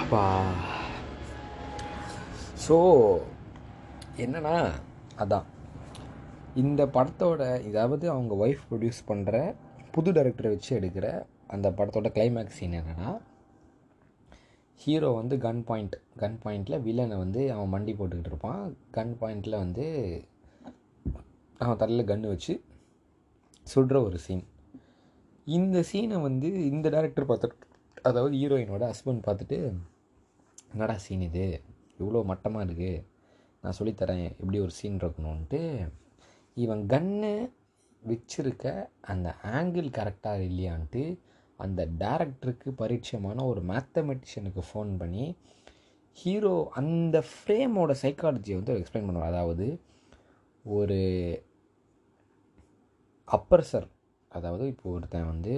அப்பா. ஸோ என்னன்னா அதான். இந்த படத்தோட இதாவது அவங்க ஒய்ஃப் ப்ரொடியூஸ் பண்ணுற புது டைரக்டரை வச்சு எடுக்கிற அந்த படத்தோட கிளைமேக்ஸ் சீன் என்னென்னா ஹீரோ வந்து கன் பாயிண்ட் கன் பாயிண்டில் வில்லனை வந்து அவன் மண்டி போட்டுக்கிட்டு இருப்பான். கன் பாயிண்டில் வந்து அவன் தலையில் கன்று வச்சு சுடுற ஒரு சீன் இந்த சீனை வந்து இந்த டேரக்டர் பார்த்துட்டு அதாவது ஹீரோயினோட ஹஸ்பண்ட் பார்த்துட்டு என்னடா சீன் இது? இவ்வளோ மட்டமாக இருக்குது நான் சொல்லித்தரேன் எப்படி ஒரு சீன் இருக்கணும்ன்ட்டு இவன் கன்னு வச்சிருக்க அந்த ஆங்கிள் கரெக்டாக இல்லையான்ட்டு அந்த டேரக்டருக்கு பரிச்சயமான ஒரு மேத்தமெட்டிஷியனுக்கு ஃபோன் பண்ணி ஹீரோ அந்த ஃப்ரேமோட சைக்காலஜியை வந்து எக்ஸ்பிளைன் பண்ணுவார். அதாவது ஒரு அப்பர்சர் அதாவது இப்போ ஒருத்தன் வந்து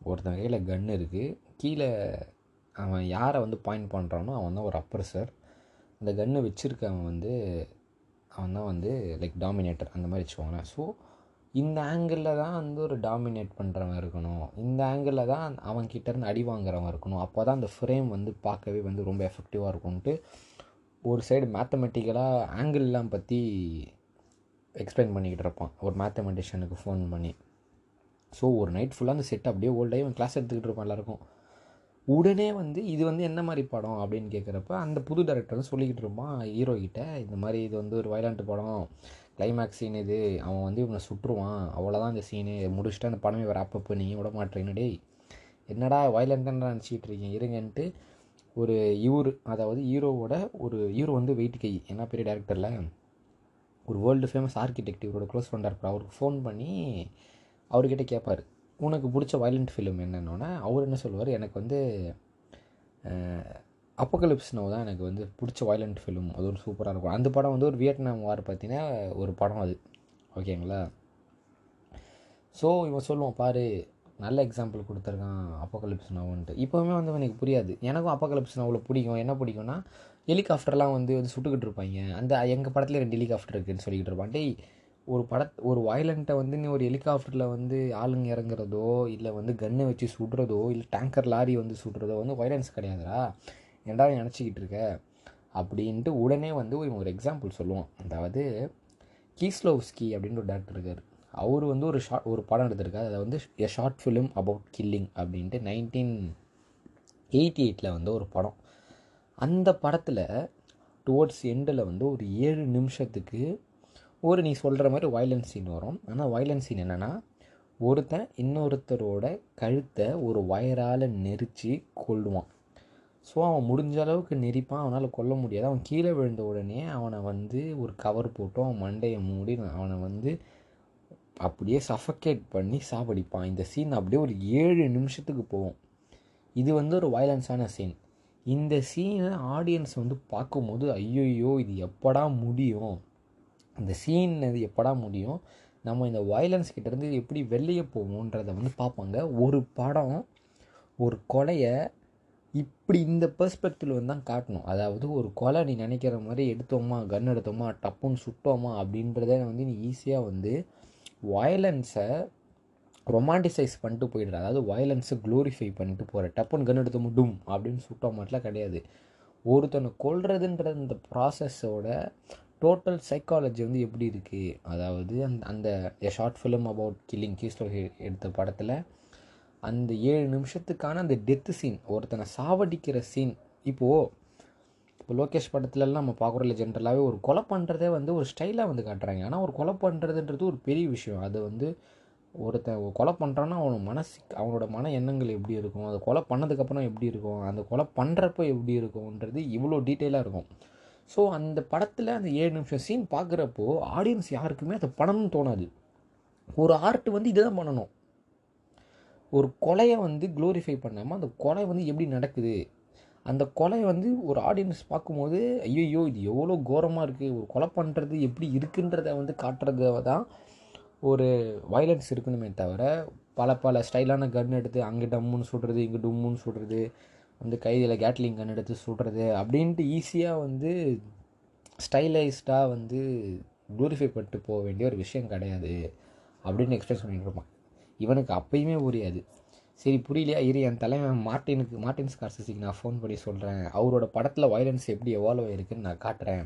ஒருத்தன் கையில் கன் இருக்குது கீழே அவன் யாரை வந்து பாயிண்ட் பண்ணுறானோ அவன் தான் ஒரு அப்பர்சர் அந்த கன்று வச்சுருக்கவன் வந்து அவன் தான் வந்து லைக் டாமினேட்டர் அந்த மாதிரி வச்சுக்கோங்களேன். ஸோ இந்த ஆங்கிளில் தான் வந்து ஒரு டாமினேட் பண்ணுறவன் இருக்கணும். இந்த ஆங்கிளில் தான் அவன் கிட்டேருந்து அடி வாங்குறவன் இருக்கணும். அப்போ தான் அந்த ஃப்ரேம் வந்து பார்க்கவே வந்து ரொம்ப எஃபெக்டிவாக இருக்கும்ன்ட்டு ஒரு சைடு மேத்தமெட்டிக்கலாக ஆங்கிள்லாம் பற்றி எக்ஸ்பிளைன் பண்ணிக்கிட்டு இருப்பான். ஒரு மேத்தமெட்டிஷியனுக்கு ஃபோன் பண்ணி. ஸோ ஒரு நைட் ஃபுல்லாக அந்த செட் அப்படியே ஓல்டாகி அவன் கிளாஸ் எடுத்துக்கிட்டு இருப்பான் எல்லாருக்கும். உடனே வந்து இது வந்து என்ன மாதிரி படம் அப்படின்னு கேட்குறப்ப அந்த புது டேரக்டர் வந்து சொல்லிக்கிட்டு இருப்பான் ஹீரோ கிட்ட இந்த மாதிரி இது வந்து ஒரு வயலாண்ட்டு படம். கிளைமேக்ஸ் சீன் இது அவன் வந்து இவனை சுட்டுருவான். அவ்வளோதான் இந்த சீனு முடிச்சுட்டு அந்த படமே வர அப்பப்போ நீங்கள் விட மாட்டேறீங்க டேய்? என்னடா வயலண்ட்டாக நினச்சிக்கிட்டு இருக்கீங்க? இருங்கன்ட்டு ஒரு இவர் அதாவது ஹீரோவோட ஒரு ஹீரோ வந்து வெயிட் கை. என்ன பெரிய டேரக்டரில் ஒரு வேர்ல்டு ஃபேமஸ் ஆர்கிடெக்ட் இவரோட க்ளோஸ் ஃப்ரெண்டாக இருப்பார். அவருக்கு ஃபோன் பண்ணி அவர்கிட்ட கேட்பார் உனக்கு பிடிச்ச வயலண்ட் ஃபிலிம் என்னன்னொன்னே அவர் என்ன சொல்லுவார்? எனக்கு வந்து அப்போகலிப்ஸ் நோ தான் எனக்கு வந்து பிடிச்ச வயலண்ட் ஃபிலிம் அது ஒரு சூப்பராக இருக்கும். அந்த படம் வந்து ஒரு வியட்நாம் வார் பார்த்தீங்கன்னா ஒரு படம் அது. ஓகேங்களா ஸோ இவன் சொல்லுவான் பாரு நல்ல எக்ஸாம்பிள் கொடுத்துருக்கான் அப்போகலிப்ஸ் நோவுன்ட்டு இப்போவுமே வந்து எனக்கு புரியாது. எனக்கும் அப்போகலிப்ஸ் நோவில் பிடிக்கும். என்ன பிடிக்கும்னா ஹெலிகாப்டர்லாம் வந்து வந்து சுட்டுக்கிட்டு இருப்பாங்க. அந்த எங்கள் படத்தில் ரெண்டு ஹெலிகாப்டர் இருக்குதுன்னு சொல்லிக்கிட்டு இருப்பான். டேய் ஒரு பட ஒரு வயலண்ட்டை வந்து நீ ஒரு ஹெலிகாப்டரில் வந்து ஆளுங்க இறங்குறதோ இல்லை வந்து கன்னை வச்சு சுடுறதோ இல்லை டேங்கர் லாரி வந்து சுடுறதோ வந்து வயலன்ஸ் கிடையாதுடா. ஏன்டா நினச்சிக்கிட்டு இருக்க? அப்படின்ட்டு உடனே வந்து இவன் ஒரு எக்ஸாம்பிள் சொல்லுவான். அதாவது கீஸ்லோவ்ஸ்கி அப்படின்ற ஒரு டேரக்டர் இருக்கார். அவர் வந்து ஒரு ஷார்ட் ஒரு படம் எடுத்திருக்காரு. அதை வந்து a short film about killing அப்படின்ட்டு நைன்டீன் எயிட்டி எயிட்டில் வந்து ஒரு படம். அந்த படத்தில் டுவோர்ட்ஸ் எண்டில் வந்து ஒரு ஏழு நிமிஷத்துக்கு ஒரு நீ சொல்கிற மாதிரி வயலன்ஸ் சீன் வரும். ஆனால் வயலன்ஸ் சீன் என்னென்னா ஒருத்தன் இன்னொருத்தரோட கழுத்தை ஒரு வயரால் நெரிச்சு கொள்ளுவான் ஸோ அவன் முடிஞ்ச அளவுக்கு நெரிப்பான். அவனால் கொல்ல முடியாது. அவன் கீழே விழுந்த உடனே அவனை வந்து ஒரு கவர் போட்டு அவன் மண்டையை மூடி அவனை வந்து அப்படியே சஃபகேட் பண்ணி சாப்பிடிப்பான் இந்த சீன் அப்படியே ஒரு ஏழு நிமிஷத்துக்கு போகும். இது வந்து ஒரு வயலன்ஸான சீன் இந்த சீனை ஆடியன்ஸ் வந்து பார்க்கும்போது ஐயோயோ இது எப்படா முடியும்? இந்த சீன் இது எப்படா முடியும்? நம்ம இந்த வயலன்ஸ் கிட்டேருந்து எப்படி வெளியே போவோன்றதை வந்து பார்ப்பாங்க. ஒரு படம் ஒரு கொலையை இப்படி இந்த பெர்ஸ்பெக்டிவ் வந்து தான் காட்டணும். அதாவது ஒரு கொலை நீ நினைக்கிற மாதிரி எடுத்தோமா கன் எடுத்தோமா டப்புன்னு சுட்டோமா அப்படின்றத வந்து நீ ஈஸியாக வந்து வயலன்ஸை ரொமான்டிசைஸ் பண்ணிட்டு போயிடுற. அதாவது வயலன்ஸை க்ளோரிஃபை பண்ணிட்டு போகிற டப்புன்னு கன் எடுத்து டும் அப்படின்னு சுட்டோமாட்டெலாம் கிடையாது. ஒருத்தனை கொள்றதுன்ற இந்த ப்ராசஸோட டோட்டல் சைக்காலஜி வந்து எப்படி இருக்குது அதாவது அந்த அந்த ஷார்ட் ஃபிலிம் அபவுட் கில்லிங் கீஸ்டோ எடுத்த படத்தில் அந்த ஏழு நிமிஷத்துக்கான அந்த டெத்து சீன் ஒருத்தனை சாவடிக்கிற சீன் இப்போது இப்போ லோகேஷ் படத்துலலாம் நம்ம பார்க்குறோம்ல ஜென்ரலாகவே ஒரு கொலை பண்ணுறதே வந்து ஒரு ஸ்டைலாக வந்து காட்டுறாங்க. ஆனால் ஒரு கொலை பண்ணுறதுன்றது ஒரு பெரிய விஷயம். அது வந்து ஒருத்தன் கொலை பண்ணுறான்னா அவனோட மனசு அவனோட மன எண்ணங்கள் எப்படி இருக்கும்? அதை கொலை பண்ணதுக்கப்புறம் எப்படி இருக்கும்? அந்த கொலை பண்ணுறப்போ எப்படி இருக்கும்ன்றது இவ்வளோ டீட்டெயிலாக இருக்கும். ஸோ அந்த படத்தில் அந்த ஏழு நிமிஷம் சீன் பார்க்குறப்போ ஆடியன்ஸ் யாருக்குமே அதை பண்ணணும்னு தோணாது. ஒரு ஆர்ட் வந்து இதை தான் பண்ணணும். ஒரு கொலையை வந்து க்ளோரிஃபை பண்ணாமல் அந்த கொலை வந்து எப்படி நடக்குது? அந்த கொலை வந்து ஒரு ஆடியன்ஸ் பார்க்கும்போது ஐயோ இது எவ்வளோ கோரமாக இருக்குது ஒரு கொலை பண்ணுறது எப்படி இருக்குன்றத வந்து காட்டுறது தான் ஒரு வயலன்ஸ் இருக்கணுமே தவிர பல பல ஸ்டைலான கன் எடுத்து அங்கே டம்முன்னு சுடுறது இங்கே டும்முன்னு சுடுறது வந்து கைதியில் கேட்லிங் கன் எடுத்து சுடுறது அப்படின்ட்டு ஈஸியாக வந்து ஸ்டைலைஸ்டாக வந்து க்ளோரிஃபை பண்ணிட்டு போக வேண்டிய ஒரு விஷயம் கிடையாது அப்படின்னு எக்ஸ்பிரஸ் பண்ணிட்டு இருப்பான் இவனுக்கு அப்பயுமே புரியாது சரி புரியலையா? இரு என் தலைவன் மார்ட்டினுக்கு மார்ட்டின் ஸ்கார்சிக்கு நான் ஃபோன் பண்ணி சொல்கிறேன் அவரோட படத்தில் வயலன்ஸ் எப்படி எவால்வ் ஆயிருக்குன்னு நான் காட்டுறேன்.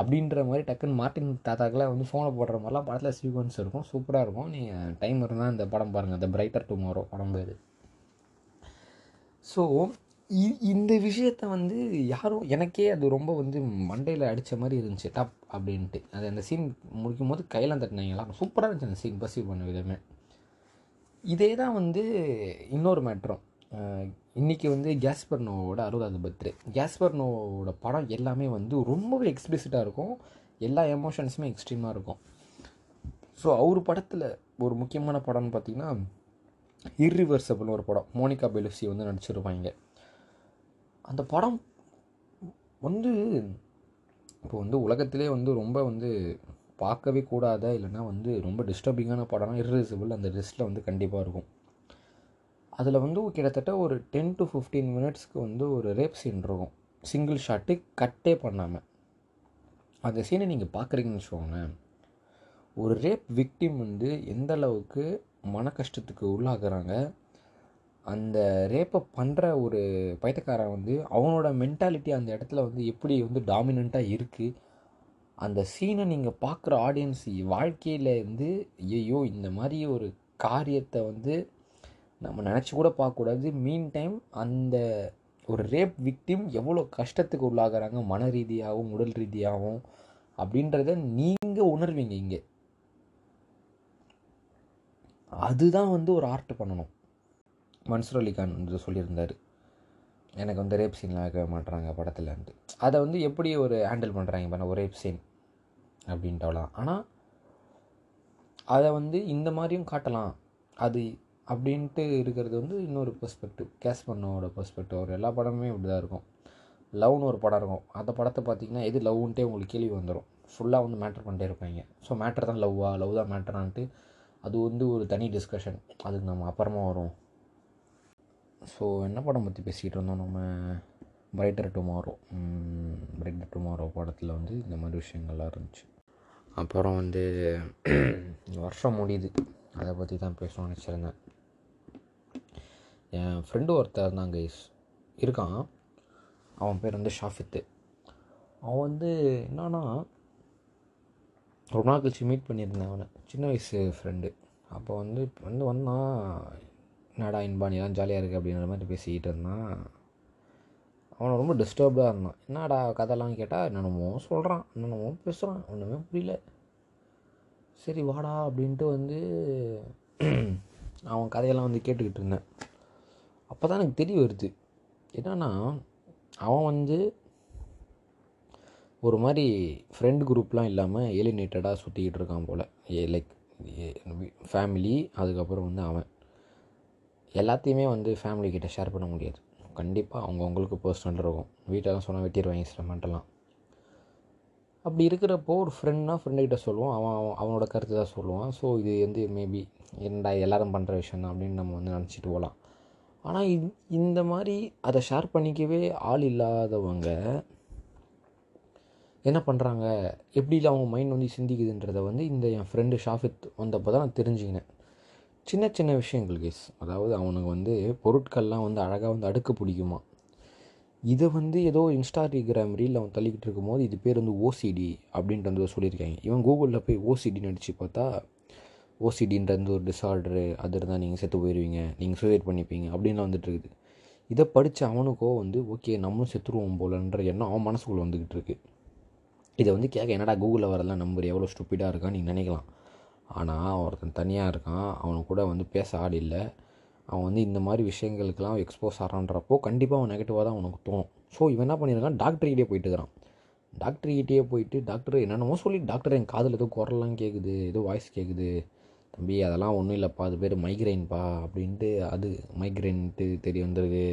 அப்படின்ற மாதிரி டக்குன்னு மார்ட்டின் தாத்தாக்கெல்லாம் வந்து ஃபோனை போடுற மாதிரிலாம் படத்தில் சீக்வன்ஸ் இருக்கும். சூப்பராக இருக்கும். நீங்கள் டைம் இருந்தால் இந்த படம் பாருங்கள் அந்த பிரைட்டர் டுமாரோ படம் பேர் ஸோ இந்த விஷயத்த வந்து யாரும் எனக்கே அது ரொம்ப வந்து மண்டையில் அடித்த மாதிரி இருந்துச்சு. டப் அப்படின்ட்டு. அது அந்த சீன் முடிக்கும் போது கையெல்லாம் எல்லாம் சூப்பராக இருந்துச்சு அந்த சீன் பர்சீவ் பண்ண விதமே. இதே தான் வந்து இன்னொரு மேட்ரும். இன்றைக்கி வந்து கேஸ்பர் நோவோட அறுபதாவது பர்த்டே. கேஸ்பர் நோவோட படம் எல்லாமே வந்து ரொம்பவே எக்ஸ்பிளிசிட்டாக இருக்கும். எல்லா எமோஷன்ஸுமே எக்ஸ்ட்ரீமாக இருக்கும். ஸோ அவர் படத்தில் ஒரு முக்கியமான படம்னு பார்த்திங்கன்னா இர்ரிவர்சபிள்னு ஒரு படம். மோனிகா பெலுசி வந்து நடிச்சிருப்பாங்க. அந்த படம் வந்து இப்போ வந்து உலகத்திலே வந்து ரொம்ப வந்து பார்க்கவே கூடாத இல்லைன்னா வந்து ரொம்ப டிஸ்டர்பிங்கான படம்னா இர்ரிசிபிள் அந்த லிஸ்ட்டில் வந்து கண்டிப்பாக இருக்கும். அதில் வந்து கிட்டத்தட்ட ஒரு டென் டு ஃபிஃப்டீன் மினிட்ஸ்க்கு வந்து ஒரு ரேப் சீன் இருக்கும். சிங்கிள் ஷாட்டு கட்டே பண்ணாமல் அந்த சீனை நீங்கள் பார்க்குறீங்கன்னு வச்சுக்கோங்களேன் ஒரு ரேப் விக்டிம் வந்து எந்த அளவுக்கு மன கஷ்டத்துக்கு உள்ளாகிறாங்க அந்த ரேப்பை பண்ணுற ஒரு பைத்தக்காரன் வந்து அவனோட மென்டாலிட்டி அந்த இடத்துல வந்து எப்படி வந்து டாமினண்ட்டாக இருக்குது அந்த சீனை நீங்கள் பார்க்குற ஆடியன்ஸ் வாழ்க்கையில் இருந்து ஐயோ இந்த மாதிரி ஒரு காரியத்தை வந்து நம்ம நினச்சி கூட பார்க்கக்கூடாது மீன் டைம் அந்த ஒரு ரேப் விக்டிம் எவ்வளோ கஷ்டத்துக்கு உள்ளாகிறாங்க? மன ரீதியாகவும் உடல் ரீதியாகவும் அப்படின்றத நீங்கள் உணர்வீங்க இங்கே. அதுதான் வந்து ஒரு ஆர்ட் பண்ணணும். மன்சூர் அலிகான் வந்து சொல்லியிருந்தார். எனக்கு வந்து ரேப் சீன்லாம் வைக்க மாட்டுறாங்க படத்துலன்ட்டு. அதை வந்து எப்படி ஒரு ஹேண்டில் பண்ணுறாங்க பண்ண ஒரு ரேப் சீன் அப்படின்ட்டாலாம் ஆனால் அதை வந்து இந்த மாதிரியும் காட்டலாம். அது அப்படின்ட்டு இருக்கிறது வந்து இன்னொரு பெர்ஸ்பெக்டிவ் கேஸ் பண்ணோட பெர்ஸ்பெக்டிவ் அவர் எல்லா படமுமே இப்படி தான் இருக்கும். லவ்னு ஒரு படம் இருக்கும். அந்த படத்தை பார்த்தீங்கன்னா எது லவ்ன்ட்டே உங்களுக்கு கேள்வி வந்துடும் ஃபுல்லாக வந்து மேட்ரு பண்ணிட்டே இருப்பாங்க. ஸோ மேட்ரு தான் லவ்வா லவ் தான் மேட்டரான்ட்டு அது வந்து ஒரு தனி டிஸ்கஷன் அதுக்கு நம்ம அப்புறமா வரும். ஸோ என்ன படம் பற்றி பேசிக்கிட்டு இருந்தோம்? நம்ம பிரைட்டர் டுமாரோ பிரைட்டர் டுமாரோ படத்தில் வந்து இந்த மாதிரி விஷயங்கள்லாம் இருந்துச்சு. அப்புறம் வந்து வருஷம் முடியுது. அதை பற்றி தான் பேசணும்னு நினச்சிருந்தேன். என் ஃப்ரெண்டு ஒருத்தர் இருந்தான் கைஸ் இருக்கான். அவன் பேர் வந்து ஷாஃபித்து அவன் வந்து என்னன்னா ரொம்ப நாள் கழிச்சு மீட் பண்ணியிருந்தேன் அவனை. சின்ன வயசு ஃப்ரெண்டு அப்போ வந்து வந்து வந்தான் என்னடா இன்பானி தான் ஜாலியாக இருக்குது அப்படின்ற மாதிரி பேசிக்கிட்டு இருந்தான். அவனை ரொம்ப டிஸ்டர்ப்டாக இருந்தான். என்னடா கதைலாம் கேட்டால் என்னென்னமோ சொல்கிறான் என்னென்னமோ பேசுகிறான் ஒன்றுமே புரியல. சரி வாடா அப்படின்ட்டு வந்து (clears throat) அவன் கதையெல்லாம் வந்து கேட்டுக்கிட்டு இருந்தேன். அப்போ தான் எனக்கு தெரிய வருது. என்னன்னா அவன் வந்து ஒரு மாதிரி ஃப்ரெண்ட் குரூப்லாம் இல்லாமல் ஏலினேட்டடாக சுற்றிக்கிட்டு இருக்கான் போல். ஏ லைக் ஃபேமிலி அதுக்கப்புறம் வந்து அவன். எல்லாத்தையுமே வந்து ஃபேமிலி கிட்டே ஷேர் பண்ண முடியாது. கண்டிப்பாக அவங்கவுங்களுக்கு பர்சனல் இருக்கும். வீட்டெல்லாம் சொன்னால் வெட்டிடுவாங்க சில அப்படி இருக்கிறப்போ ஒரு ஃப்ரெண்ட்னா ஃப்ரெண்டுக்கிட்ட சொல்லுவான் அவன் அவன் அவனோட கருத்து தான் சொல்லுவான். ஸோ இது வந்து மேபி என்னடா எல்லோரும் பண்ணுற விஷயம் தான் அப்படின்னு நம்ம வந்து நினச்சிட்டு போகலாம். ஆனால் இந்த மாதிரி அதை ஷேர் பண்ணிக்கவே ஆள் இல்லாதவங்க என்ன பண்ணுறாங்க எப்படிலாம் அவங்க மைண்ட் வந்து சிந்திக்குதுன்றதை வந்து இந்த என் ஃப்ரெண்டு ஷாஃபித் வந்தப்போ தான் நான் தெரிஞ்சுக்கினேன். சின்ன சின்ன விஷயங்கள் கேஸ் அதாவது அவனுக்கு வந்து பொருட்கள்லாம் வந்து அழகாக வந்து அடுக்க பிடிக்குமா? இதை வந்து ஏதோ இன்ஸ்டாகிராம் ரீல் அவன் தள்ளிக்கிட்டு இருக்கும்போது இது பேர் வந்து ஓசிடி அப்படின்ட்டு வந்து சொல்லியிருக்காங்க. இவன் கூகுளில் போய் ஓசிடின்னு அடித்து பார்த்தா ஓசிடின்றது ஒரு டிஸார்டரு அது இருந்தால் நீங்கள் செத்து போயிடுவீங்க நீங்கள் சூசைட் பண்ணிப்பீங்க அப்படின்லாம் வந்துட்டு இருக்குது. இதை படித்த அவனுக்கோ வந்து ஓகே நம்மளும் செத்துருவோம் போலன்ற எண்ணம் அவன் மனசுக்குள்ளே வந்துக்கிட்டு இருக்கு. இதை வந்து கேட்க என்னடா கூகுளில் வரலாம் நம்பர் எவ்வளோ ஸ்டூப்பிடாக இருக்கான்னு நீங்கள் நினைக்கலாம். ஆனால் ஒருத்தன் தனியாக இருக்கான். அவனை கூட வந்து பேச ஆள் இல்லை. அவன் வந்து இந்த மாதிரி விஷயங்களுக்கெல்லாம் எக்ஸ்போஸ் ஆகிறான்றப்போ கண்டிப்பாக அவன் நெகட்டிவாக தான் அவனுக்கு தோணும். ஸோ இவன் என்ன பண்ணியிருக்கான் டாக்டர்கிட்டே போயிட்டு இருக்கிறான். டாக்டர்கிட்டே போயிட்டு டாக்டர் என்னென்னமோ சொல்லி டாக்டர் என் காதில் ஏதோ குரல்லாம் கேட்குது ஏதோ வாய்ஸ் கேட்குது தம்பி அதெல்லாம் ஒன்றும் இல்லைப்பா. அது பேர் மைக்ரைன்ப்பா அப்படின்ட்டு அது மைக்ரைன்ட்டு தெரிய வந்திருக்கு.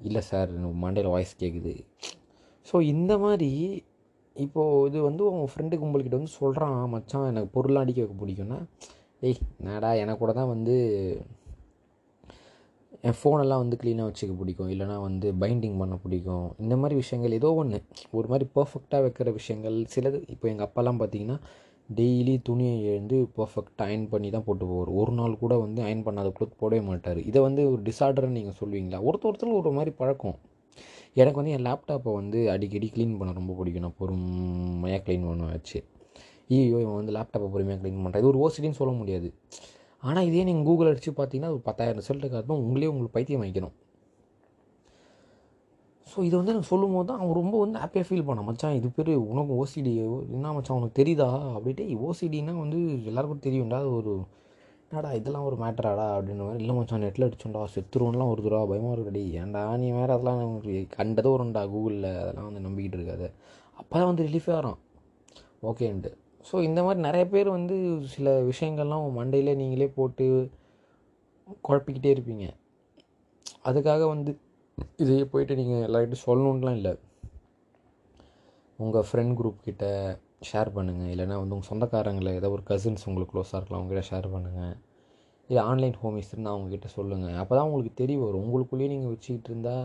இல்லை சார் மண்டையில் வாய்ஸ் கேட்குது ஸோ இந்த மாதிரி இப்போது இது வந்து உங்கள் ஃப்ரெண்டு கும்பல்கிட்ட வந்து சொல்கிறான் மச்சான் எனக்கு பொருள்லாம் அடிக்க வைக்க பிடிக்கும்னா ஏய் நாடா எனக்கு கூட தான் வந்து என் ஃபோனெல்லாம் வந்து க்ளீனாக வச்சுக்க பிடிக்கும் இல்லைனா வந்து பைண்டிங் பண்ண பிடிக்கும். இந்த மாதிரி விஷயங்கள் ஏதோ ஒன்று ஒரு மாதிரி பர்ஃபெக்டாக வைக்கிற விஷயங்கள் சிலது இப்போ எங்கள் அப்பாலாம் பார்த்தீங்கன்னா டெய்லி துணியை எழுந்து பர்ஃபெக்டாக அயன் பண்ணி தான் போட்டு போவார் ஒரு நாள் கூட வந்து அயன் பண்ணாத க்ளோத் போடவே மாட்டார். இதை வந்து ஒரு டிசார்டர்னு நீங்கள் சொல்லுவீங்களா? ஒருத்தர் ஒருத்தர் ஒரு மாதிரி பழக்கம். எனக்கு வந்து என் லேப்டாப்பை வந்து அடிக்கடி க்ளீன் பண்ண ரொம்ப பிடிக்கும். நான் பொறுமையாக க்ளீன் பண்ண வச்சு. ஐயோ இவன் வந்து லேப்டாப்பை பொறுமையாக க்ளீன் பண்ணுறேன் இது ஒரு ஓசிடின்னு சொல்ல முடியாது. ஆனால் இதே நீங்கள் கூகுள் அடித்து பார்த்தீங்கன்னா ஒரு பத்தாயிரம் ரிசல்ட்டு காட்டும் உங்களே உங்களுக்கு பைத்தியம் வைக்கணும் ஸோ இதை வந்து எனக்கு சொல்லும் போது தான் அவன் ரொம்ப வந்து ஹாப்பியாக ஃபீல் பண்ணான். மச்சான் இது பேர் உனக்கு ஓசிடி என்ன மச்சான் உனக்கு தெரியுதா? அப்படின்ட்டு ஓசிடின்னா வந்து எல்லாருக்கும் தெரியும்டா. ஒரு என்னடா இதெல்லாம் ஒரு மேட்டராடா அப்படின்ற மாதிரி இல்லை மச்சான் நெட்டில் அடிச்சோண்டா செத்துருவோம்லாம் வருதுடா பயமாக இருக்குடி ஏன்டா நீ வேறு அதெல்லாம் உங்களுக்கு கண்டதும் வரும்டா கூகுளில் அதெல்லாம் வந்து நம்பிக்கிட்டு இருக்காது. அப்போ தான் வந்து ரிலீஃபே வரும் ஓகேன்ட்டு. ஸோ இந்த மாதிரி நிறைய பேர் வந்து சில விஷயங்கள்லாம் உங்கள் மண்டையிலே நீங்களே போட்டு குழப்பிக்கிட்டே இருப்பீங்க. அதுக்காக வந்து இதையே போயிட்டு நீங்கள் எல்லார்கிட்டையும் சொல்லணுன்லாம் இல்லை. உங்கள் ஃப்ரெண்ட் குரூப் கிட்ட ஷேர் பண்ணுங்கள் இல்லைனா வந்து உங்கள் சொந்தக்காரங்களை ஏதோ ஒரு கசின்ஸ் உங்களுக்கு க்ளோஸாக இருக்கலாம் அவங்ககிட்ட ஷேர் பண்ணுங்கள் இல்லை ஆன்லைன் ஹோமிஸ் இருந்தால் அவங்கக்கிட்ட சொல்லுங்கள் அப்போ தான் உங்களுக்கு தெரிய வரும். உங்களுக்குள்ளேயே நீங்கள் வச்சுக்கிட்டு இருந்தால்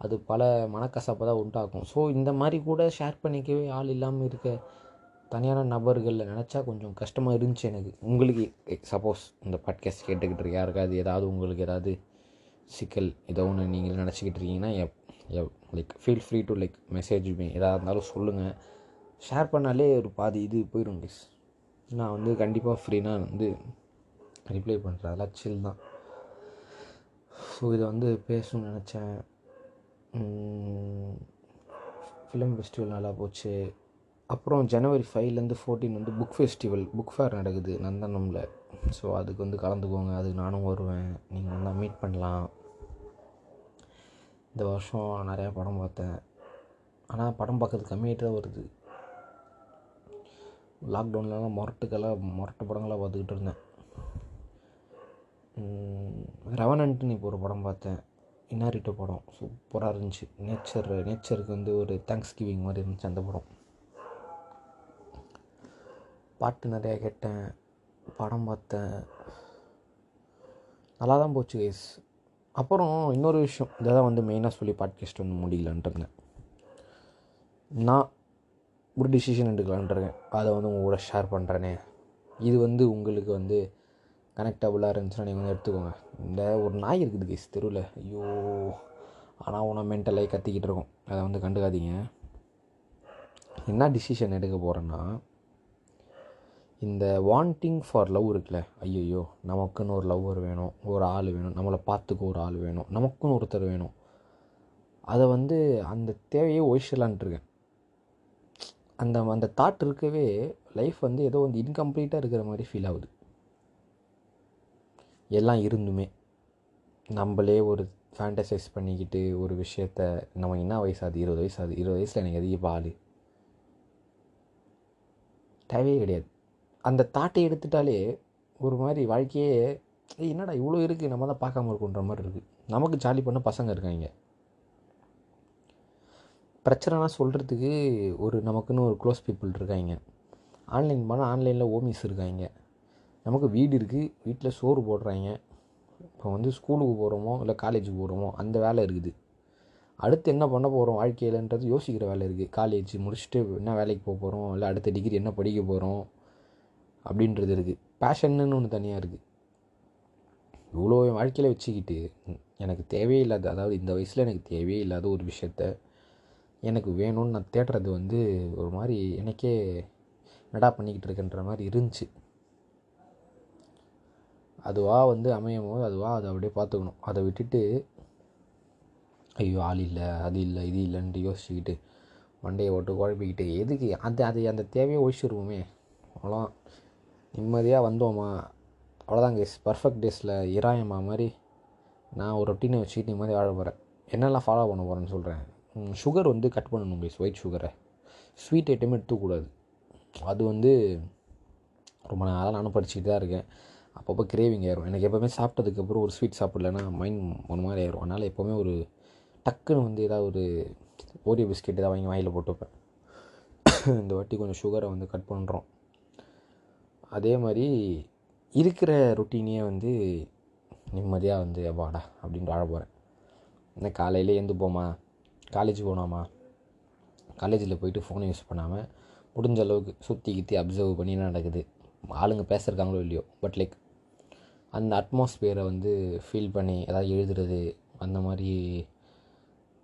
அது பல மனக்கசப்பை தான் உண்டாக்கும். ஸோ இந்த மாதிரி கூட ஷேர் பண்ணிக்கவே ஆள் இல்லாமல் இருக்க தனியான நபர்களில் நினச்சா கொஞ்சம் கஷ்டமாக இருந்துச்சு எனக்கு. உங்களுக்கு சப்போஸ் இந்த பாட்காஸ்ட் கேட்டுக்கிட்டு இருக்க யாருக்காவது ஏதாவது உங்களுக்கு ஏதாவது சிக்கல் ஏதோ ஒன்று நீங்கள் நினச்சிக்கிட்டு இருக்கீங்கன்னா if like feel free to like message me எதாக இருந்தாலும் சொல்லுங்கள் ஷேர் பண்ணாலே ஒரு பாதி இது போயிடும் கைஸ் நான் வந்து கண்டிப்பாக ஃப்ரீனா வந்து ரிப்ளை பண்ணுறேன் அதெல்லாம் சில் தான். ஸோ இதை வந்து பேசணும்னு நினச்சேன். ஃபிலிம் ஃபெஸ்டிவல் நல்லா போச்சு. அப்புறம் ஜனவரி ஃபைவ்லேருந்து ஃபோர்டீன் வந்து புக் ஃபெஸ்டிவல் புக் ஃபேர் நடக்குது நந்தனமில். ஸோ அதுக்கு வந்து கலந்துக்கோங்க. அதுக்கு நானும் வருவேன். நீங்கள் வந்தால் மீட் பண்ணலாம். இந்த வருஷம் நிறையா படம் பார்த்தேன். ஆனால் படம் பார்க்கறது கம்மியாகிட்டு தான் வருது. லாக்டவுன்லலாம் மொரட்டுக்கெல்லாம் மொரட்டு படங்களாக பார்த்துக்கிட்டு இருந்தேன். ரெவனன்ட்டுன்னு இப்போ ஒரு படம் பார்த்தேன். இன்னாரிட்டோ படம். சூப்பராக இருந்துச்சு. நேச்சர் நேச்சருக்கு வந்து ஒரு தேங்க்ஸ் கிவிங் மாதிரி இருந்துச்சு அந்த படம். பாட்டு நிறையா கேட்டேன். படம் பார்த்தேன். நல்லா தான் போச்சு கைஸ் அப்புறம் இன்னொரு விஷயம். இதை தான் வந்து மெயினாக சொல்லி பாட்காஸ்ட் வந்து முடியலான்ட்டு இருந்தேன். நான் ஒரு டிசிஷன் எடுக்கலான்ருக்கேன் அதை வந்து உங்கள் கூட ஷேர் பண்ணுறேனே இது வந்து உங்களுக்கு வந்து கனெக்டபுளாக இருந்துச்சுன்னா நீங்கள் வந்து எடுத்துக்கோங்க. இந்த ஒரு நாய் இருக்குது கேஸ் தெருவில். ஐயோ ஆனால் உன மென்டலாகி கத்திக்கிட்டு இருக்கோம். அதை வந்து கண்டுக்காதீங்க. என்ன டிசிஷன் எடுக்க போகிறேன்னா இந்த வாண்டிங் ஃபார் லவ் இருக்குல்ல ஐயோ நமக்குன்னு ஒரு லவ்வர் வேணும் ஒரு ஆள் வேணும் நம்மளை பார்த்துக்க ஒரு ஆள் வேணும் நமக்குன்னு ஒருத்தர் வேணும். அதை வந்து அந்த தேவையை ஒழிச்சிடலான்ட்ருக்கேன் அந்த அந்த தாட் இருக்கவே லைஃப் வந்து ஏதோ வந்து இன்கம்ப்ளீட்டாக இருக்கிற மாதிரி ஃபீல் ஆகுது. எல்லாம் இருந்துமே. நம்மளே ஒரு ஃபேண்டசைஸ் பண்ணிக்கிட்டு ஒரு விஷயத்த நம்ம என்ன வயசாகுது? இருபது வயசு ஆகுது இருபது வயசில் எனக்கு அதிக பால்? தேவையே கிடையாது. அந்த தாட்டை எடுத்துட்டாலே ஒரு மாதிரி வாழ்க்கையே "ஏய், என்னடா இவ்வளோ இருக்குது நம்ம தான் பார்க்காம இருக்குன்ற மாதிரி இருக்குது நமக்கு ஜாலி பண்ண பசங்க இருக்காங்க. பிரச்சனைனா சொல்கிறதுக்கு ஒரு நமக்குன்னு ஒரு க்ளோஸ் பீப்புள் இருக்காங்க ஆன்லைன் போனால் ஆன்லைனில் ஓமிஸ் இருக்காங்க நமக்கு வீடு இருக்குது வீட்டில் சோறு போடுறாங்க இப்போ வந்து ஸ்கூலுக்கு போகிறோமோ இல்லை காலேஜுக்கு போகிறோமோ அந்த வேலை இருக்குது. அடுத்து என்ன பண்ண போகிறோம் வாழ்க்கையிலன்றது யோசிக்கிற வேலை இருக்குது காலேஜ் முடிச்சுட்டு என்ன வேலைக்கு போக போகிறோம் இல்லை அடுத்த டிகிரி என்ன படிக்க போகிறோம் அப்படின்றது இருக்குது பேஷன்னு ஒன்று தனியாக இருக்குது இவ்வளோ வாழ்க்கையில் வச்சுக்கிட்டு எனக்கு தேவையே இல்லாத அதாவது இந்த வயசில் எனக்கு தேவையே இல்லாத ஒரு விஷயத்த எனக்கு வேணும்னு நான் தேடுறது வந்து ஒரு மாதிரி எனக்கே நடா பண்ணிக்கிட்டு இருக்கேன்ற மாதிரி இருந்துச்சு. அதுவாக வந்து அமையும் போது அதுவாக அதை அப்படியே பார்த்துக்கணும். அதை விட்டுட்டு ஐயோ ஆள் இல்லை அது இல்லை இது இல்லைன்ட்டு யோசிச்சுக்கிட்டு மண்டையை ஓட்டு குழப்பிக்கிட்டு எதுக்கு அது அது அந்த தேவையை ஒழிச்சிருவோமே. அவ்வளோ நிம்மதியாக வந்தோமா? அவ்வளோதான் கேஸ் பர்ஃபெக்ட் டேஸில் இராயம்மா மாதிரி நான் ஒரு ரொட்டீனை வச்சுக்கிட்டு நிம்மதியாக வாழ போகிறேன் என்னெல்லாம் ஃபாலோ பண்ண போகிறேன்னு சொல்கிறேன் சுகர் வந்து கட் பண்ணணும் கேஸ் ஒயிட் சுகரை ஸ்வீட் ஐட்டமே எடுத்துக்கூடாது. அது வந்து ரொம்ப நாளாக நானும் படிச்சுக்கிட்டு தான் இருக்கேன். அப்பப்போ கிரேவிங் ஆயிரும். எனக்கு எப்போவுமே சாப்பிட்டதுக்கப்புறம் ஒரு ஸ்வீட் சாப்பிட்லன்னா மைண்ட் ஒரு மாதிரி ஆயிரும். அதனால் எப்போவுமே ஒரு டக்குன்னு வந்து ஏதாவது ஒரு ஓரியோ பிஸ்கெட் ஏதாவது வாங்கி வாயில் போட்டு வைப்பேன். இந்த வாட்டி கொஞ்சம் சுகரை வந்து கட் பண்ணுறோம் அதே மாதிரி இருக்கிற ரொட்டீனையே வந்து நிம்மதியாக வந்து வாடா அப்படின்ட்டு வாழ போகிறேன் என்ன காலையிலே எழுந்து போமா காலேஜ் போனோமா? காலேஜில் போயிட்டு ஃபோனை யூஸ் பண்ணாமல் முடிஞ்ச அளவுக்கு சுற்றி கித்தி அப்சர்வ் பண்ணி என்ன நடக்குது? ஆளுங்க பேசுகிறாங்களோ இல்லையோ? பட் லைக் அந்த அட்மாஸ்பியரை வந்து ஃபீல் பண்ணி ஏதாவது எழுதுறது அந்த மாதிரி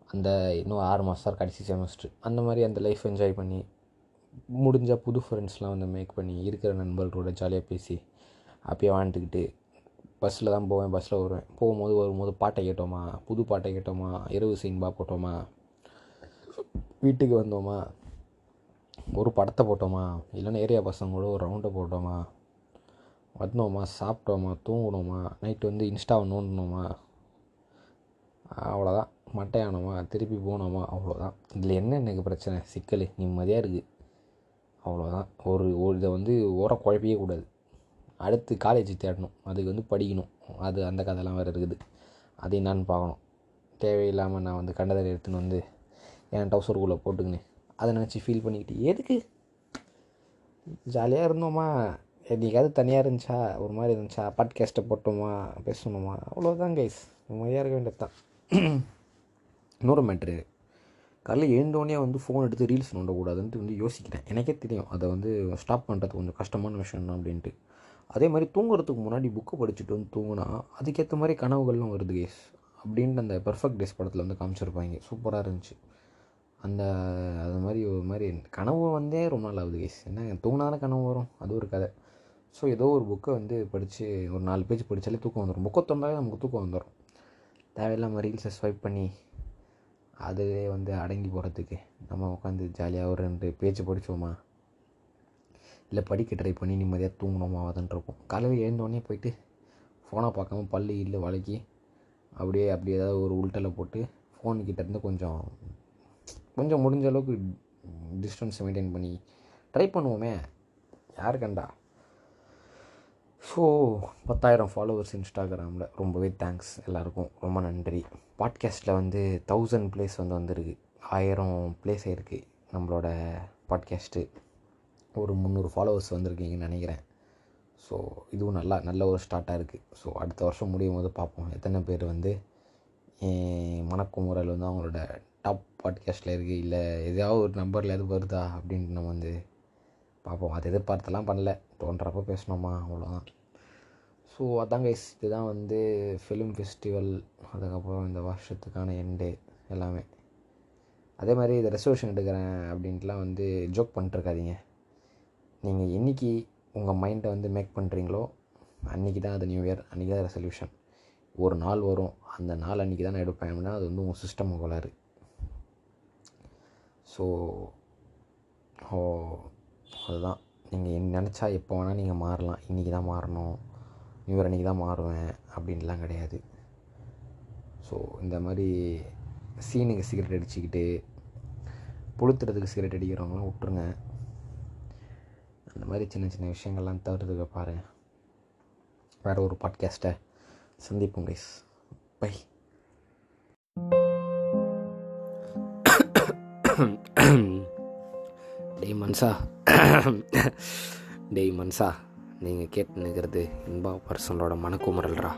அந்த இன்னும் ஆறு மாதம் கடைசி செமஸ்டர் அந்த மாதிரி அந்த லைஃப் என்ஜாய் பண்ணி முடிஞ்சால் புது ஃப்ரெண்ட்ஸ்லாம் வந்து மேக் பண்ணி இருக்கிற நண்பர்களோட ஜாலியாக பேசி ஹாப்பியாக வாழ்ந்துக்கிட்டு பஸ்ஸில் தான் போவேன் பஸ்ஸில் வருவேன். போகும்போது வரும்போது பாட்டை கேட்டோமா? புது பாட்டை கேட்டோமா? இரவு சினிமா போட்டோமா? வீட்டுக்கு வந்தோமா? ஒரு படத்தை போட்டோமா? இல்லைன்னா ஏரியா பசங்களோட ஒரு ரவுண்டை போட்டோமா? வந்தோமா? சாப்பிட்டோமா? தூங்கினோமா? நைட்டு வந்து இன்ஸ்டாவை நோண்டினோமா? அவ்வளோதான் மட்டையானோமா? திருப்பி போனோமா? அவ்வளோதான் இதில் என்ன எனக்கு பிரச்சனை? சிக்கல். நிம்மதியாக இருக்குது அவ்வளோதான் ஒரு ஒரு இதை வந்து ஓர குழப்பியே கூடாது. அடுத்து காலேஜ் தேடணும். அதுக்கு வந்து படிக்கணும். அது அந்த கதைலாம் வேறு இருக்குது. அதை என்னான்னு பார்க்கணும். தேவையில்லாமல் நான் வந்து கண்டதை எடுத்துன்னு வந்து என் டவுசருக்குள்ளே போட்டுக்கின்னு அதை நினச்சி ஃபீல் பண்ணிக்கிட்டு எதுக்கு? ஜாலியாக இருந்தோமா. என்றைக்காவது தனியாக இருந்துச்சா? ஒரு மாதிரி இருந்துச்சா? பாட்காஸ்ட்டை போட்டோமா? பேசணுமா? அவ்வளோதான் கைஸ் நிம்மதியாக இருக்க வேண்டியது தான் இன்னொரு மேட்ரு காலையில் எழுந்தோடனே வந்து ஃபோன் எடுத்து ரீல்ஸ் நோண்டக்கூடாதுன்ட்டு வந்து யோசிக்கிறேன். எனக்கே தெரியும். அதை வந்து ஸ்டாப் பண்ணுறது கொஞ்சம் கஷ்டமான விஷயம் தான் அப்படின்ட்டு. அதே மாதிரி தூங்குறதுக்கு முன்னாடி புக்கு படிச்சுட்டு வந்து தூங்கினா அதுக்கேற்ற மாதிரி கனவுகள்லாம் வருது கேஸ் அப்படின்ட்டு அந்த பெர்ஃபெக்ட் டேஸ் படத்தில் வந்து காமிச்சிருப்பாங்க. சூப்பராக இருந்துச்சு. அந்த அது மாதிரி ஒரு மாதிரி கனவு வந்தே ரொம்ப நாள் ஆகுது கேஸ் என்ன தூங்கினாலும் கனவு வரும்? அது ஒரு கதை. ஸோ ஏதோ ஒரு புக்கை வந்து படித்து ஒரு நாலு பேஜ் படித்தாலே தூக்கம் வந்துடும் புக்கை திறந்தாலே நமக்கு தூக்கம் வந்துடும் தேவையில்லாமல் ரீல்ஸை ஸ்வைப் பண்ணி அதுவே வந்து அடங்கி போகிறதுக்கு நம்ம உட்காந்து ஜாலியாக ஒரு ரெண்டு பேஜ் படித்தோமா இல்லை படிக்க ட்ரை பண்ணி நிம்மதியாக தூங்கணுமா? இருக்கும். காலையில் எழுந்தோடனே போயிட்டு ஃபோனை பார்க்காம பல்லு இல்லை வளைக்கி அப்படியே அப்படியே ஏதாவது ஒரு உள்டலை போட்டு ஃபோனுக்கிட்டேருந்து கொஞ்சம் கொஞ்சம் முடிஞ்ச அளவுக்கு டிஸ்டன்ஸ் மெயின்டைன் பண்ணி ட்ரை பண்ணுவோமே. யார் கண்டா? ஸோ பத்தாயிரம் ஃபாலோவர்ஸ் இன்ஸ்டாகிராமில். ரொம்பவே தேங்க்ஸ் எல்லாருக்கும். ரொம்ப நன்றி. பாட்காஸ்ட்டில் வந்து தௌசண்ட் ப்ளேஸ் வந்து வந்திருக்கு. ஆயிரம் பிளேஸ் ஆயிருக்கு நம்மளோட பாட்காஸ்ட்டு ஒரு முந்நூறு ஃபாலோவர்ஸ் வந்திருக்கீங்கன்னு நினைக்கிறேன். ஸோ இதுவும் நல்லா நல்ல ஒரு ஸ்டார்ட்டாக இருக்குது ஸோ அடுத்த வருஷம் முடியும் போது பார்ப்போம். எத்தனை பேர் வந்து என் வந்து அவங்களோட டாப் பாட்காஸ்ட்டில் இருக்குது இல்லை எதாவது ஒரு நம்பரில் எது வருதா அப்படின்ட்டு நம்ம வந்து பார்ப்போம். அது எதிர்பார்த்தெல்லாம் பண்ணல. தோன்றப்போ பேசினோமா அவ்வளோதான் ஸோ அதான் கைஸ் இதுதான் வந்து ஃபிலிம் ஃபெஸ்டிவல் அதுக்கப்புறம் இந்த வருஷத்துக்கான எண்டு எல்லாமே. அதே மாதிரி இதை ரெசல்யூஷன் எடுக்கிறேன் அப்படின்ட்டுலாம் வந்து ஜோக் பண்ணிட்டுருக்காதீங்க. நீங்கள் என்றைக்கி உங்கள் மைண்டை வந்து மேக் பண்ணுறீங்களோ அன்றைக்கி தான் அது நியூ இயர் அன்றைக்கி தான் ரெசல்யூஷன் ஒரு நாள் வரும். அந்த நாள் அன்றைக்கி தான் நான் எடுப்பேன் அப்படின்னா அது வந்து உங்கள் சிஸ்டம் கோளாறு. ஸோ ஓ அதுதான். நீங்கள் நினச்சா எப்போ வேணால் நீங்கள் மாறலாம். இன்றைக்கி தான் மாறணும். நியூ அன்றைக்கி தான் மாறுவேன் அப்படின்லாம் கிடையாது. ஸோ இந்த மாதிரி சீனுக்கு சிகரெட் அடிச்சுக்கிட்டு புளுத்துறதுக்கு சிகரெட் அடிக்கிறவங்களாம் விட்ருங்க அந்த மாதிரி சின்ன சின்ன விஷயங்கள்லாம் தவிர்த்துக்க பாரு வேறு ஒரு பாட்காஸ்ட்டை சந்திப்போம் கைஸ் பை (coughs) டேய் மன்சா. (coughs) டேய் மன்சா நீங்கள் கேட்டு நிற்கிறது இன்பா பர்சனோட மனக்குமுறல்ரா